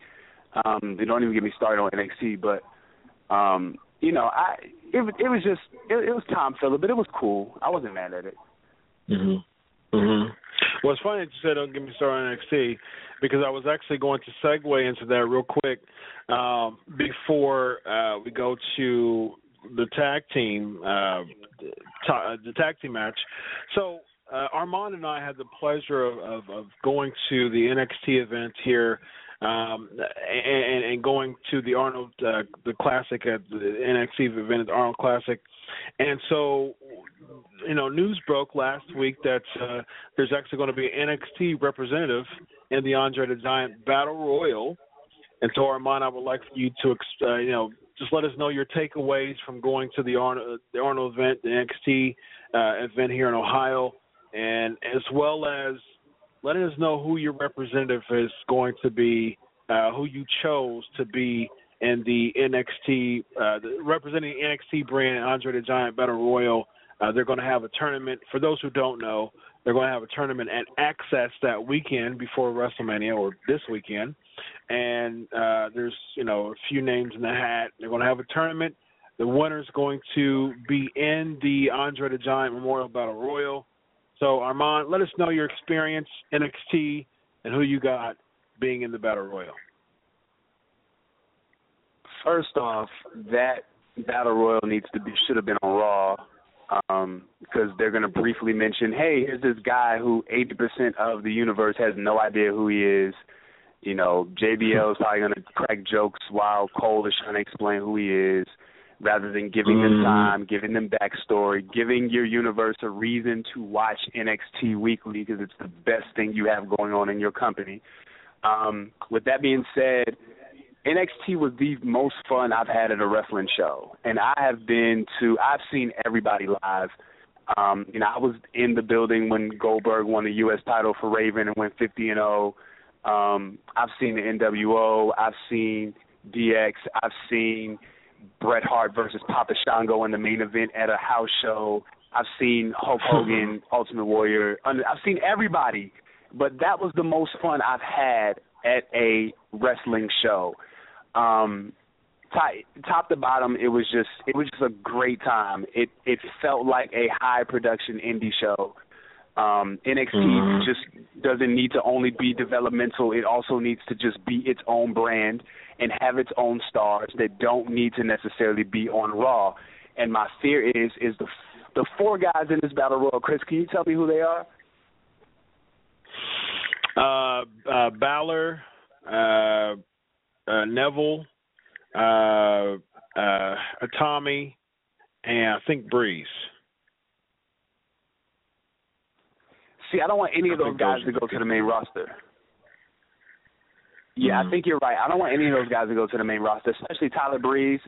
Um, they don't even get me started on NXT, but um, you know, I it was- it was just it, it was Tom filler, but it was cool. I wasn't mad at it. Mhm. Mhm. Well, it's funny that you said don't get me started on NXT because I was actually going to segue into that real quick um, before uh, we go to the tag team uh, ta- the tag team match. So uh, Armand and I had the pleasure of, of, of going to the NXT event here um, and, and going to the Arnold uh, the Classic at the NXT event at the Arnold Classic, and so you know news broke last week that uh, there's actually going to be an NXT representative in the Andre the Giant Battle Royal, and so Armand, I would like for you to uh, you know just let us know your takeaways from going to the Arnold the Arnold event, the NXT uh, event here in Ohio, and as well as letting us know who your representative is going to be uh, who you chose to be in the NXT uh, representing the NXT brand Andre the Giant Battle Royal. Uh, they're going to have a tournament. For those who don't know, they're going to have a tournament at Axxess that weekend before WrestleMania or this weekend. And uh, there's you know a few names in the hat. They're going to have a tournament. The winner's going to be in the Andre the Giant Memorial Battle Royal. So Armand, let us know your experience NXT and who you got being in the Battle Royal. First off, that Battle Royal needs to be should have been on Raw um, because they're going to briefly mention, hey, here's this guy who 80% of the universe has no idea who he is. You know, JBL is probably going to crack jokes while Cole is trying to explain who he is, rather than giving them mm-hmm. time, giving them backstory, giving your universe a reason to watch NXT weekly because it's the best thing you have going on in your company. Um, with that being said, NXT was the most fun I've had at a wrestling show, and I have been to. I've seen everybody live. Um, you know, I was in the building when Goldberg won the U.S. title for Raven and went 50 and 0. Um, I've seen the NWO. I've seen DX. I've seen Bret Hart versus Papa Shango in the main event at a house show. I've seen Hulk Hogan, Ultimate Warrior. I've seen everybody, but that was the most fun I've had at a wrestling show um top, top to bottom it was just it was just a great time. It it felt like a high production indie show. Um NXT mm-hmm. just doesn't need to only be developmental. It also needs to just be its own brand and have its own stars that don't need to necessarily be on Raw. And my fear is is the the four guys in this battle royal Chris can you tell me who they are? Uh uh Balor uh uh, Neville, uh, uh, Itami, and I think Breeze. See, I don't want any of those guys to go to the main roster. Yeah, mm-hmm. I think you're right. I don't want any of those guys to go to the main roster, especially Tyler Breeze,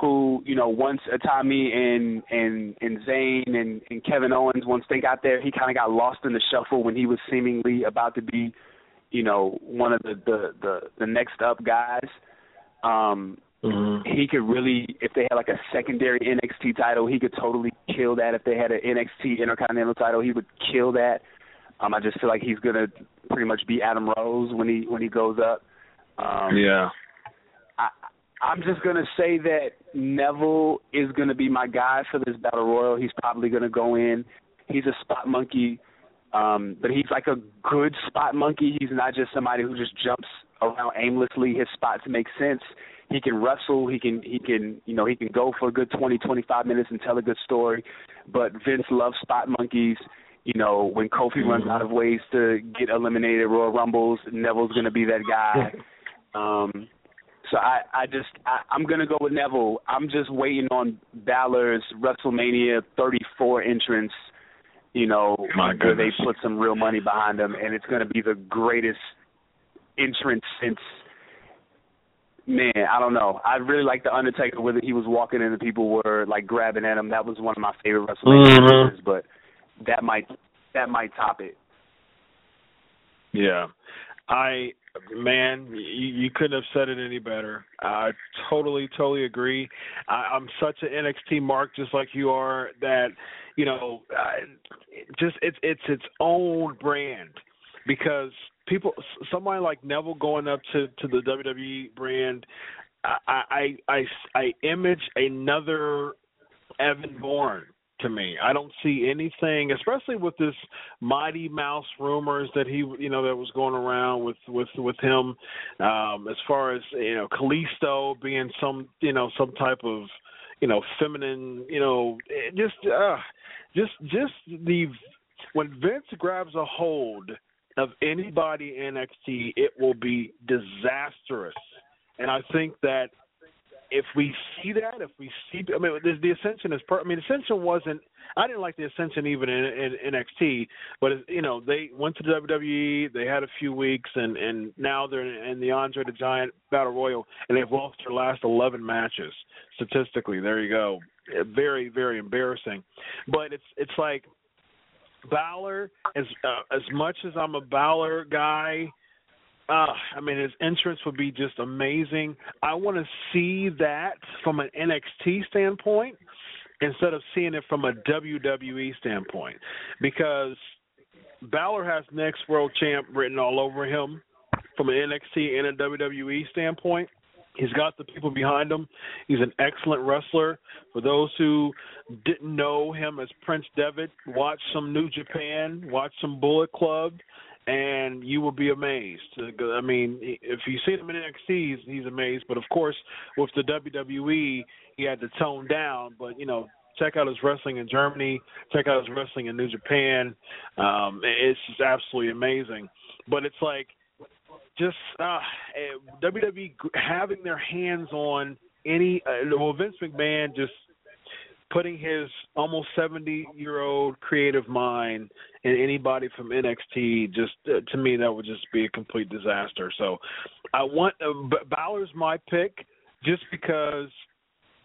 who you know once Itami and and and Zayn and and Kevin Owens once they got there, he kind of got lost in the shuffle when he was seemingly about to be you know, one of the the the, the next up guys. Um mm-hmm. he could really if they had like a secondary NXT title, he could totally kill that. If they had an NXT Intercontinental title, he would kill that. Um I just feel like he's gonna pretty much be Adam Rose when he when he goes up. Um Yeah. I I'm just gonna say that Neville is gonna be my guy for this battle royal. He's probably gonna go in. He's a spot monkey um, but he's like a good spot monkey. He's not just somebody who just jumps around aimlessly. His spots make sense. He can wrestle. He can he can you know he can go for a good twenty twenty five minutes and tell a good story. But Vince loves spot monkeys. You know when Kofi mm-hmm. runs out of ways to get eliminated Royal Rumbles, Neville's going to be that guy. um, so I I just I, I'm going to go with Neville. I'm just waiting on Balor's WrestleMania 34 entrance you know, where they put some real money behind them, and it's going to be the greatest entrance since. Man, I don't know. I really like the Undertaker, whether he was walking and the people were like grabbing at him. That was one of my favorite WrestleMania mm-hmm. but that might that might top it. Yeah, I man, you, you couldn't have said it any better. I totally, totally agree. I, I'm such an NXT mark, just like you are. That you know, uh, just it's it's its own brand because people, somebody like Neville going up to to the WWE brand, I I I, I image another Evan Bourne to me. I don't see anything, especially with this Mighty Mouse rumors that he, you know, that was going around with with with him, um, as far as you know, Kalisto being some, you know, some type of, you know, feminine, you know, just, uh, just, just the when Vince grabs a hold of anybody in NXT, it will be disastrous. And I think that if we see that, if we see, I mean, the, the Ascension is. Per, I mean, Ascension wasn't. I didn't like the Ascension even in, in NXT, but you know they went to the WWE. They had a few weeks, and and now they're in, the Andre the Giant Battle Royal, and they've lost their last 11 matches statistically. There you go. Very very embarrassing, but it's it's like Balor as uh, as much as I'm a Balor guy uh, I mean, his entrance would be just amazing. I want to see that from an NXT standpoint instead of seeing it from a WWE standpoint because Balor has next world champ written all over him from an NXT and a WWE standpoint. He's got the people behind him. He's an excellent wrestler. For those who didn't know him as Prince Devitt, watch some New Japan, watch some Bullet Club, and you will be amazed. I mean, if you see him in NXT, he's, he's amazed. But of course, with the WWE, he had to tone down. But you know, check out his wrestling in Germany. Check out his wrestling in New Japan. Um, it's just absolutely amazing. But it's like just uh, eh, WWE having their hands on any. Uh, well, Vince McMahon just putting his almost 70 year old creative mind in anybody from NXT just uh, to me that would just be a complete disaster. So I want uh, Balor's my pick just because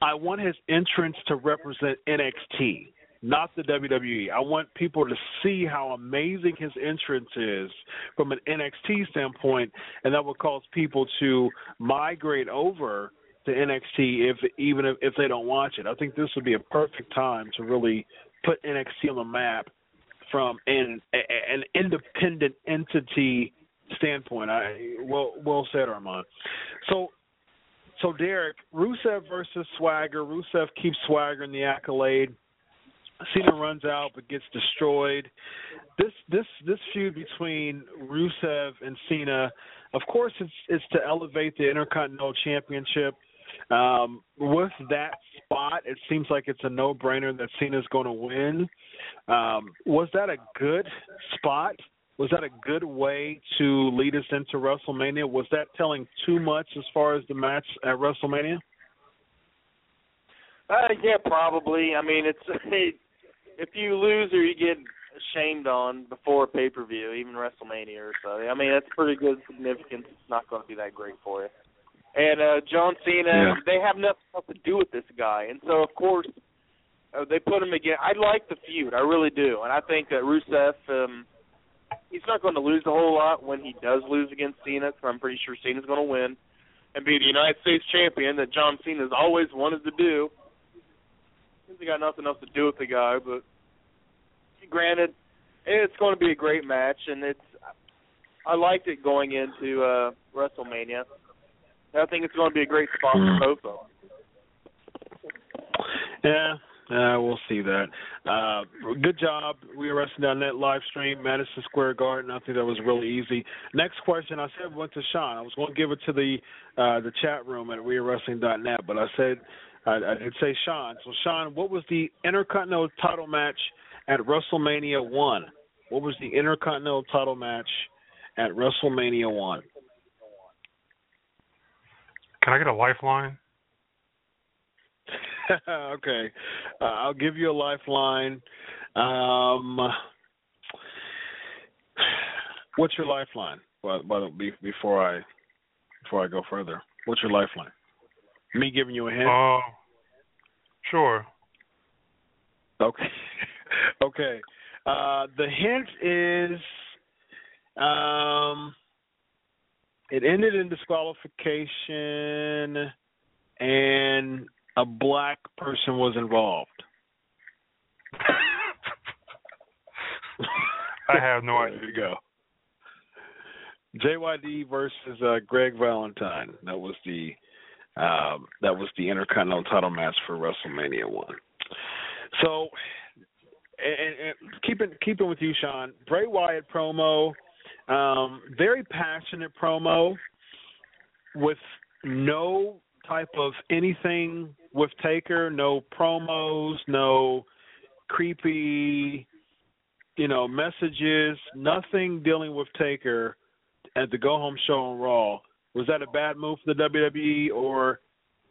I want his entrance to represent NXT not the WWE. I want people to see how amazing his entrance is from an NXT standpoint, and that will cause people to migrate over to NXT if even if, if they don't watch it. I think this would be a perfect time to really put NXT on the map from an an independent entity standpoint. I well well said, Armand. So so Derek, Rusev versus Swagger. Rusev keeps Swagger in the accolade. Cena runs out but gets destroyed. This this this feud between Rusev and Cena, of course, it's it's to elevate the Intercontinental Championship. Um, with that spot, it seems like it's a no-brainer that Cena's going to win. Um, was that a good spot? Was that a good way to lead us into WrestleMania? Was that telling too much as far as the match at WrestleMania? Uh, yeah, probably. I mean, it's it, if you lose or you get shamed on before pay per view, even WrestleMania or so. I mean, that's pretty good significance. It's not going to be that great for you. And uh John Cena, yeah. they have nothing else to do with this guy, and so of course uh, they put him again. I like the feud, I really do, and I think that Rusev, um, he's not going to lose a whole lot when he does lose against Cena. So I'm pretty sure Cena's going to win and be the United States champion that John Cena's always wanted to do. He's got nothing else to do with the guy, but granted, it's going to be a great match, and it's I liked it going into uh WrestleMania. I think it's going to be a great spot for both of them. Yeah, uh, we'll see that. Uh, good job. We are WrestleNet live stream, Madison Square Garden. I think that was really easy. Next question, I said went to Sean. I was going to give it to the uh, the chat room at WeAreWrestling.net, but I said I, I did say Sean. So Sean, what was the Intercontinental title match at WrestleMania one? What was the Intercontinental title match at WrestleMania one? Can I get a lifeline? okay, uh, I'll give you a lifeline. Um, what's your lifeline? Well, before I before I go further, what's your lifeline? Me giving you a hint? Oh, uh, sure. Okay. okay. Uh, the hint is um, it ended in disqualification and a black person was involved. I have no idea. There you go. JYD versus uh, Greg Valentine. That was the um, that was the Intercontinental title match for WrestleMania one. So, and, and keeping keeping with you, Sean, Bray Wyatt promo um, very passionate promo with no type of anything with Taker, no promos, no creepy, you know, messages, nothing dealing with Taker at the go home show on Raw. Was that a bad move for the WWE or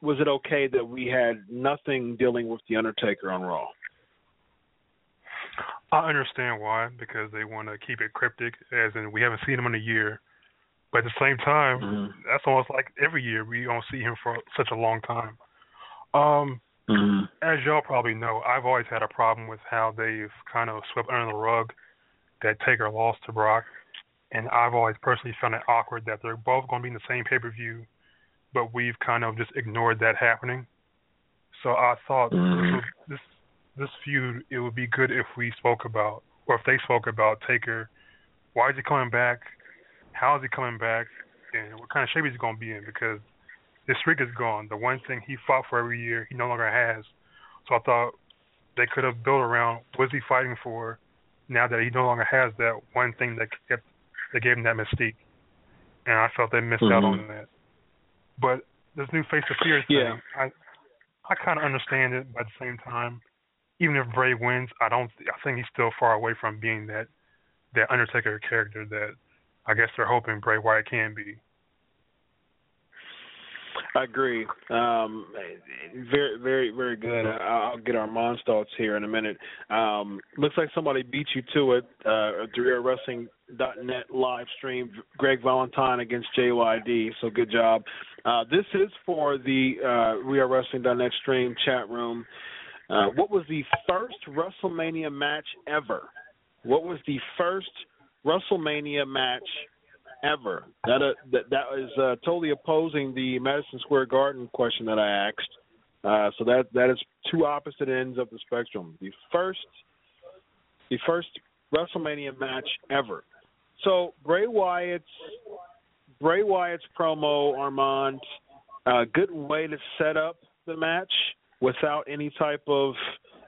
was it okay that we had nothing dealing with the Undertaker on Raw? I understand why because they want to keep it cryptic, as in we haven't seen him in a year. But at the same time, mm-hmm. that's almost like every year we don't see him for such a long time. Um, mm-hmm. As y'all probably know, I've always had a problem with how they've kind of swept under the rug that Taker lost to Brock. and I've always personally found it awkward that they're both going to be in the same pay per view, but we've kind of just ignored that happening. So I thought mm. this this feud it would be good if we spoke about or if they spoke about Taker. Why is he coming back? How is he coming back? And what kind of shape is he going to be in? Because his streak is gone. The one thing he fought for every year, he no longer has. So I thought they could have built around what's he fighting for now that he no longer has that one thing that kept that gave him that mystique. And I felt they missed mm-hmm. out on that. But this new face of fear thing, yeah. I I kind of understand it, but at the same time, even if Bray wins, I don't. I think he's still far away from being that that Undertaker character that I guess they're hoping Bray Wyatt can be. I agree. Um, very, very, very good. I'll get our Armand's thoughts here in a minute. Um, looks like somebody beat you to it. Uh, Wrestling.net live stream. Greg Valentine against JYD. So good job. Uh, this is for the uh, We Are Wrestling.net stream chat room. Uh, what was the first WrestleMania match ever? What was the first WrestleMania match ever. That uh, that that is uh, totally opposing the Madison Square Garden question that I asked. Uh, so that that is two opposite ends of the spectrum. The first the first WrestleMania match ever. So Bray Wyatt's Bray Wyatt's promo, Armand, a uh, good way to set up the match without any type of.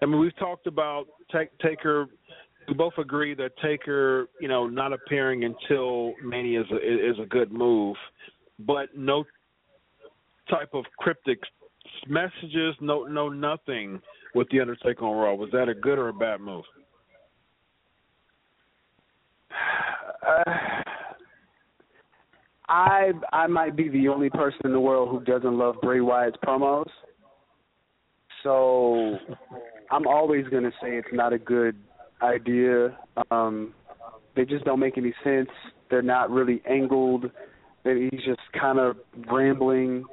I mean, we've talked about take, Taker we both agree that Taker, you know, not appearing until Mania is a, is a good move, but no type of cryptic messages, no no nothing with the Undertaker on Raw. Was that a good or a bad move? Uh, I I might be the only person in the world who doesn't love Bray Wyatt's promos. So I'm always going to say it's not a good idea. Um, they just don't make any sense. They're not really angled. He's just kind of rambling.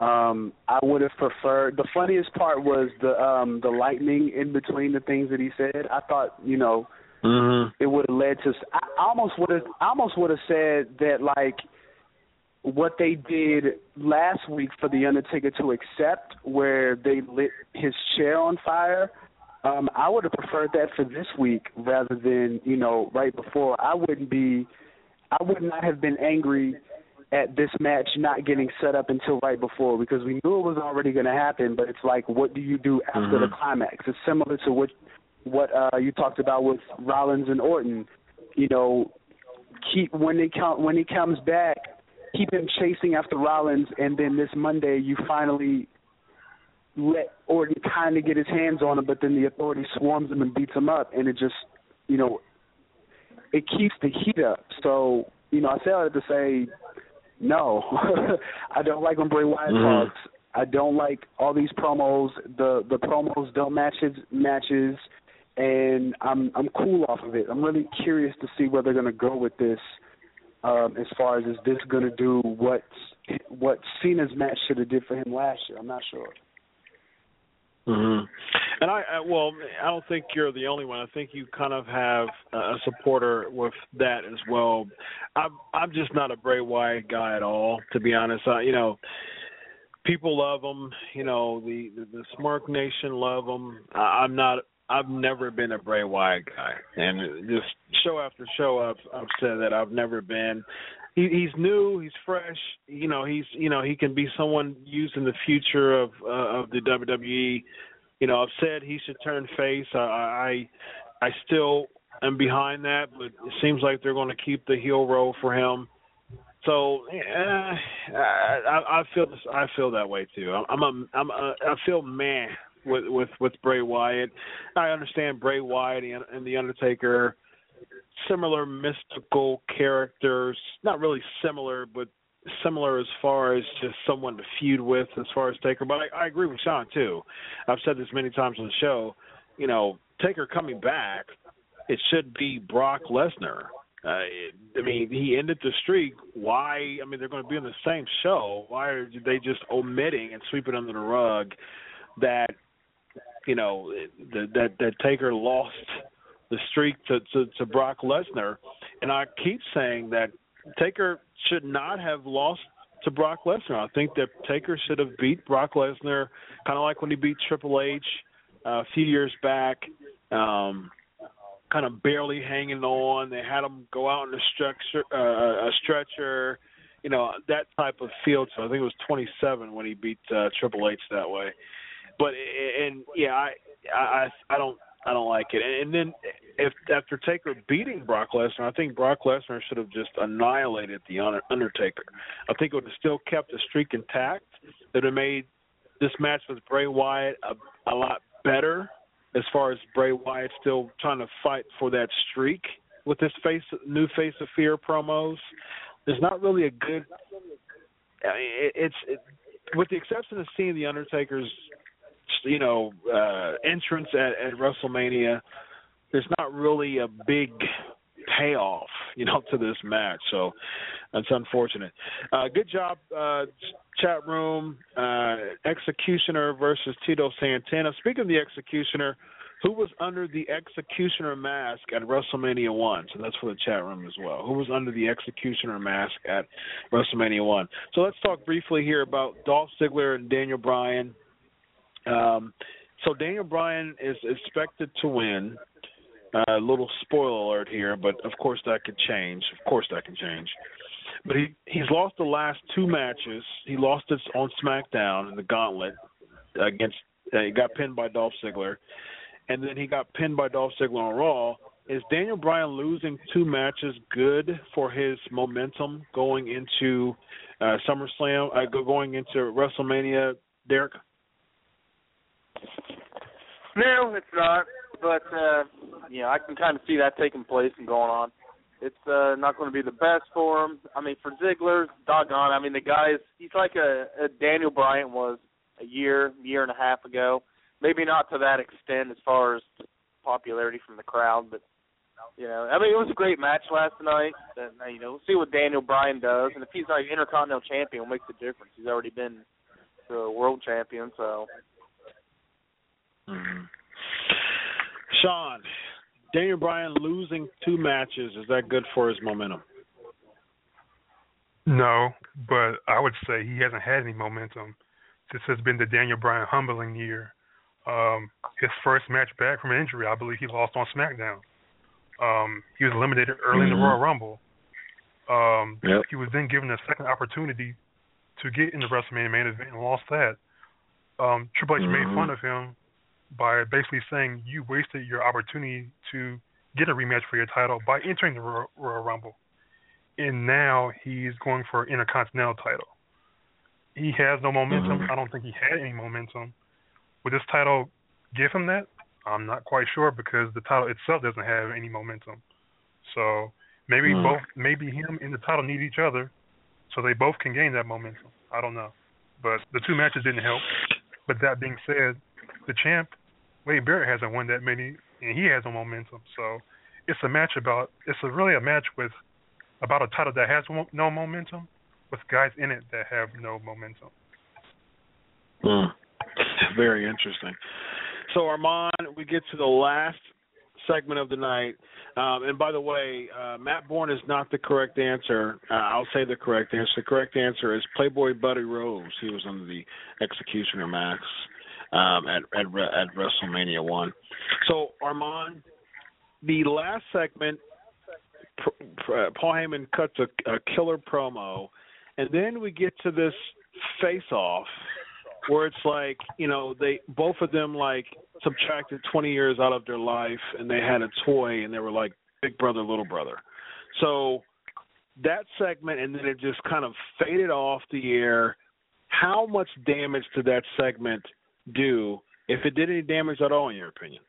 Um, I would have preferred. The funniest part was the um, the lightning in between the things that he said. I thought, you know, mm-hmm. it would have led to. I almost would have. I almost would have said that like what they did last week for the Undertaker to accept, where they lit his chair on fire. Um, I would have preferred that for this week rather than you know right before. I wouldn't be, I would not have been angry at this match not getting set up until right before because we knew it was already going to happen. But it's like, what do you do after mm-hmm. the climax? It's similar to what what uh, you talked about with Rollins and Orton. You know, keep when they count when he comes back, keep him chasing after Rollins, and then this Monday you finally let Orton kind of get his hands on him, but then the authority swarms him and beats him up, and it just, you know, it keeps the heat up. So, you know, I say all that to say, no, I don't like when Bray Wyatt mm-hmm. talks. I don't like all these promos. The the promos don't match his matches, and I'm I'm cool off of it. I'm really curious to see where they're going to go with this. Um, as far as is this going to do what what Cena's match should have did for him last year? I'm not sure. Mm-hmm. And I, I, well, I don't think you're the only one. I think you kind of have a supporter with that as well. I'm, I'm just not a Bray Wyatt guy at all, to be honest. I, you know, people love him. You know, the the, the Smirk Nation love him. I, I'm not. I've never been a Bray Wyatt guy, and just show after show, I've I've said that I've never been he, he's new, he's fresh. You know, he's you know he can be someone used in the future of uh, of the WWE. You know, I've said he should turn face. I I, I still am behind that, but it seems like they're going to keep the heel role for him. So uh, I, I feel this, I feel that way too. I'm a, I'm a, I feel man with with with Bray Wyatt. I understand Bray Wyatt and, and the Undertaker similar mystical characters. Not really similar, but similar as far as just someone to feud with as far as Taker. But I, I agree with Sean too. I've said this many times on the show. You know, Taker coming back, it should be Brock Lesnar. Uh, I mean, he ended the streak. Why? I mean, they're going to be on the same show. Why are they just omitting and sweeping under the rug that you know that that, that Taker lost the streak to, to, to Brock Lesnar. and I keep saying that Taker should not have lost to Brock Lesnar. I think that Taker should have beat Brock Lesnar, kind of like when he beat Triple H uh, a few years back. Um, kind of barely hanging on. They had him go out in a stretcher, uh, a stretcher, you know, that type of field. So I think it was 27 when he beat uh, Triple H that way. But and yeah, I I I don't I don't like it. And then if after Taker beating Brock Lesnar, I think Brock Lesnar should have just annihilated the Undertaker. I think it would have still kept the streak intact. It would have made this match with Bray Wyatt a, a lot better as far as Bray Wyatt still trying to fight for that streak with this face new face of fear promos. There's not really a good. I mean, it, it's it, with the exception of seeing the Undertaker's, you know, uh, entrance at, at WrestleMania. There's not really a big payoff, you know, to this match. So that's unfortunate. Uh, good job, uh, chat room. Uh, Executioner versus Tito Santana. Speaking of the Executioner, who was under the Executioner mask at WrestleMania 1? So that's for the chat room as well. Who was under the Executioner mask at WrestleMania 1? So let's talk briefly here about Dolph Ziggler and Daniel Bryan. Um, so Daniel Bryan is expected to win. A uh, little spoiler alert here, but of course that could change. Of course that can change. But he he's lost the last two matches. He lost it on SmackDown in the Gauntlet against. Uh, he got pinned by Dolph Ziggler, and then he got pinned by Dolph Ziggler on Raw. Is Daniel Bryan losing two matches good for his momentum going into uh, SummerSlam, uh, going into WrestleMania, Derek? No, it's not. But uh, yeah, I can kind of see that taking place and going on. It's uh, not going to be the best for him. I mean, for Ziggler, doggone. I mean, the guy is he's like a, a Daniel Bryan was a year, year and a half ago. Maybe not to that extent as far as popularity from the crowd, but you know, I mean, it was a great match last night. And you know, we'll see what Daniel Bryan does, and if he's like Intercontinental Champion, what makes a difference? He's already been the World Champion, so. Mm-hmm. Sean, Daniel Bryan losing two matches is that good for his momentum? No, but I would say he hasn't had any momentum. This has been the Daniel Bryan humbling year. Um, his first match back from an injury, I believe he lost on SmackDown. Um, he was eliminated early mm-hmm. in the Royal Rumble. Um, yep. He was then given a second opportunity to get in the WrestleMania main event and lost that. Um, Triple H mm-hmm. made fun of him by basically saying you wasted your opportunity to get a rematch for your title by entering the Royal, Rumble. And now he's going for an Intercontinental title. He has no momentum. Mm-hmm. I don't think he had any momentum. Would this title give him that? I'm not quite sure because the title itself doesn't have any momentum. So maybe mm-hmm. both, maybe him and the title need each other, so they both can gain that momentum. I don't know, but the two matches didn't help. But that being said, the champ Wade Barrett hasn't won that many, and he has no momentum. So it's a match about it's a, really a match with about a title that has no momentum, with guys in it that have no momentum. Mm. Very interesting. So Armand, we get to the last segment of the night. Um, and by the way, uh, Matt Bourne is not the correct answer. Uh, I'll say the correct answer. The correct answer is Playboy Buddy Rose. He was under the Executioner Max um, at, at at WrestleMania one. So Armand, the last segment, Paul Heyman cuts a, a killer promo, and then we get to this face off where it's like you know they both of them like subtracted 20 years out of their life and they had a toy and they were like big brother little brother so that segment and then it just kind of faded off the air how much damage did that segment do if it did any damage at all, in your opinion?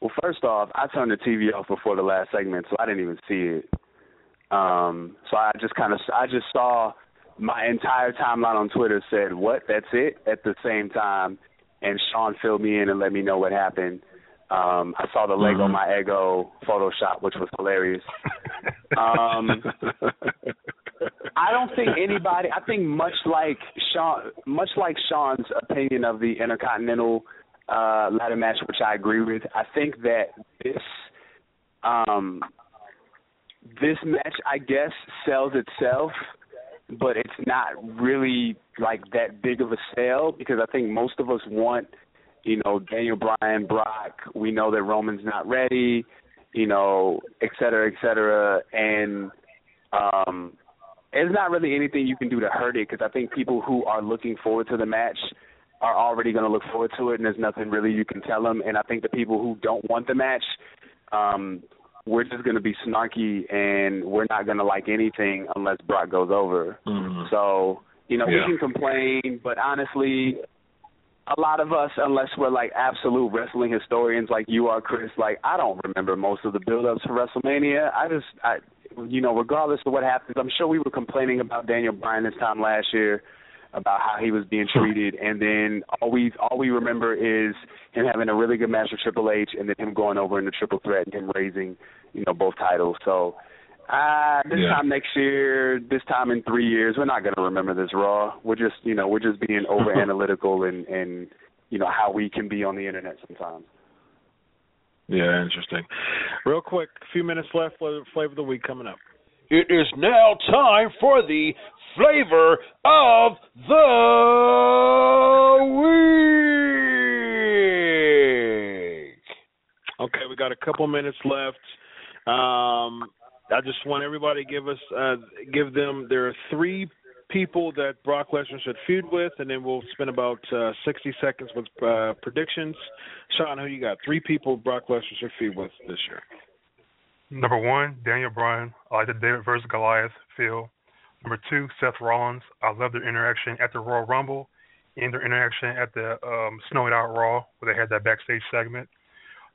Well, first off, I turned the TV off before the last segment, so I didn't even see it. Um, so I just kind of I just saw my entire timeline on Twitter said, "What? That's it?" At the same time, and Sean filled me in and let me know what happened. Um, I saw the Lego mm-hmm. My Ego Photoshop, which was hilarious. um, I don't think anybody. I think much like Sean, much like Sean's opinion of the Intercontinental uh, ladder match, which I agree with. I think that this um, this match, I guess, sells itself, but it's not really like that big of a sale because I think most of us want, you know, Daniel Bryan, Brock. We know that Roman's not ready, you know, et cetera, et cetera, and um, there's not really anything you can do to hurt it because I think people who are looking forward to the match are already going to look forward to it, and there's nothing really you can tell them. And I think the people who don't want the match, um, we're just going to be snarky, and we're not going to like anything unless Brock goes over. Mm-hmm. So you know Yeah. we can complain, but honestly. A lot of us, unless we're like absolute wrestling historians like you are, Chris, like I don't remember most of the build-ups for WrestleMania. I just, I, you know, regardless of what happens, I'm sure we were complaining about Daniel Bryan this time last year about how he was being treated, and then all we all we remember is him having a really good match with Triple H, and then him going over in the triple threat and him raising, you know, both titles. So, uh, this Yeah. time next year, this time in three years, we're not going to remember this Raw. We're just, you know, we're just being over analytical and and you know how we can be on the internet sometimes. Yeah, interesting. Real quick, a few minutes left. Flavor flavor of the week coming up. It is now time for the flavor of the week. Okay, we got a couple minutes left. Um, I just want everybody to give us uh, give them there are three people that Brock Lesnar should feud with, and then we'll spend about uh, 60 seconds with uh, predictions. Sean, who you got? Three people Brock Lesnar should feud with this year. Number one, Daniel Bryan. I like the David versus Goliath feel. Number two, Seth Rollins. I love their interaction at the Royal Rumble and their interaction at the um, Snowed Out Raw where they had that backstage segment.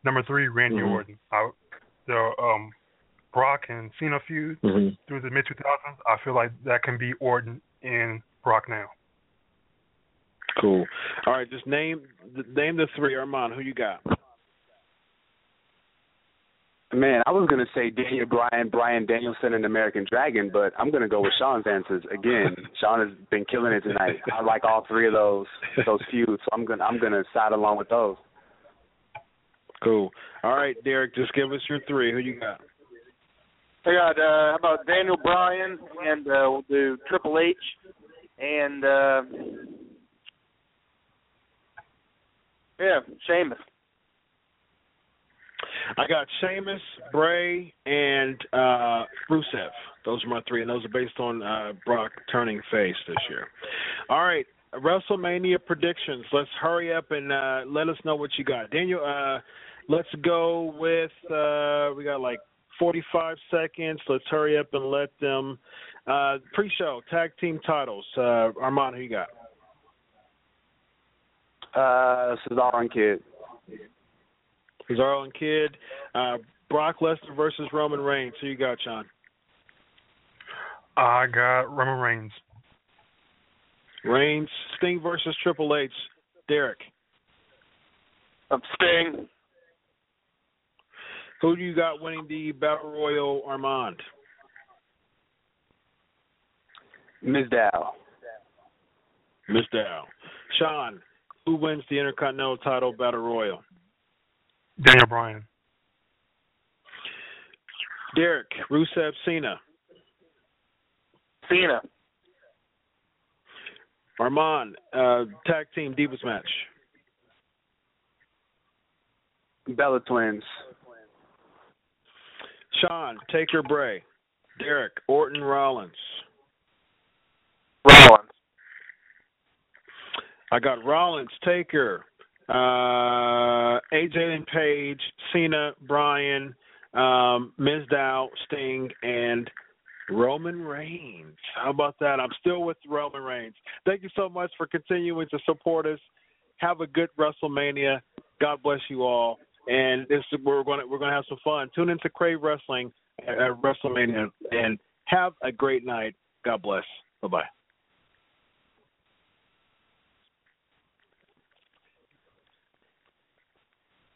Number three, Randy Mhm. Orton. I, the um, Brock and Cena feud Mm-hmm. through the mid 2000s. I feel like that can be Orton and Brock now. Cool. All right, just name name the three. Armand, who you got? Man, I was gonna say Daniel Bryan, Brian Danielson, and American Dragon, but I'm gonna go with Sean's answers again. Sean has been killing it tonight. I like all three of those those feuds, so I'm gonna I'm gonna side along with those. Cool. All right, Derek, just give us your three. Who you got? I got uh how about Daniel Bryan and uh we'll do Triple H and uh yeah, Sheamus. I got Sheamus, Bray, and uh Rusev. Those are my three, and those are based on uh Brock turning face this year. All right, WrestleMania predictions. Let's hurry up and uh let us know what you got. Daniel, uh let's go with uh we got like 45 seconds. Let's hurry up and let them uh pre-show tag team titles. Uh Armand, who you got? Uh, Cesaro and Kidd. Cesaro and Kidd. Uh Brock Lesnar versus Roman Reigns. Who you got, Sean? I got Roman Reigns. Reigns, Sting versus Triple H. Derek. Um, Sting. Who do you got winning the Battle Royal Armand? Mizdow. Miss Dow. Sean, who wins the Intercontinental title Battle Royal? Daniel Bryan. Derek, Rusev, Cena. Cena. Armand, uh, tag team Divas match. Bella Twins. Sean, Taker Bray. Derek, Orton Rollins. Rollins. I got Rollins, Taker, uh, AJ and Paige, Cena, Bryan, um, Mizdow, Sting, and Roman Reigns. How about that? I'm still with Roman Reigns. Thank you so much for continuing to support us. Have a good WrestleMania. God bless you all. And this we're going to we're going to have some fun. Tune into Crave Wrestling at WrestleMania and have a great night. God bless. Bye bye.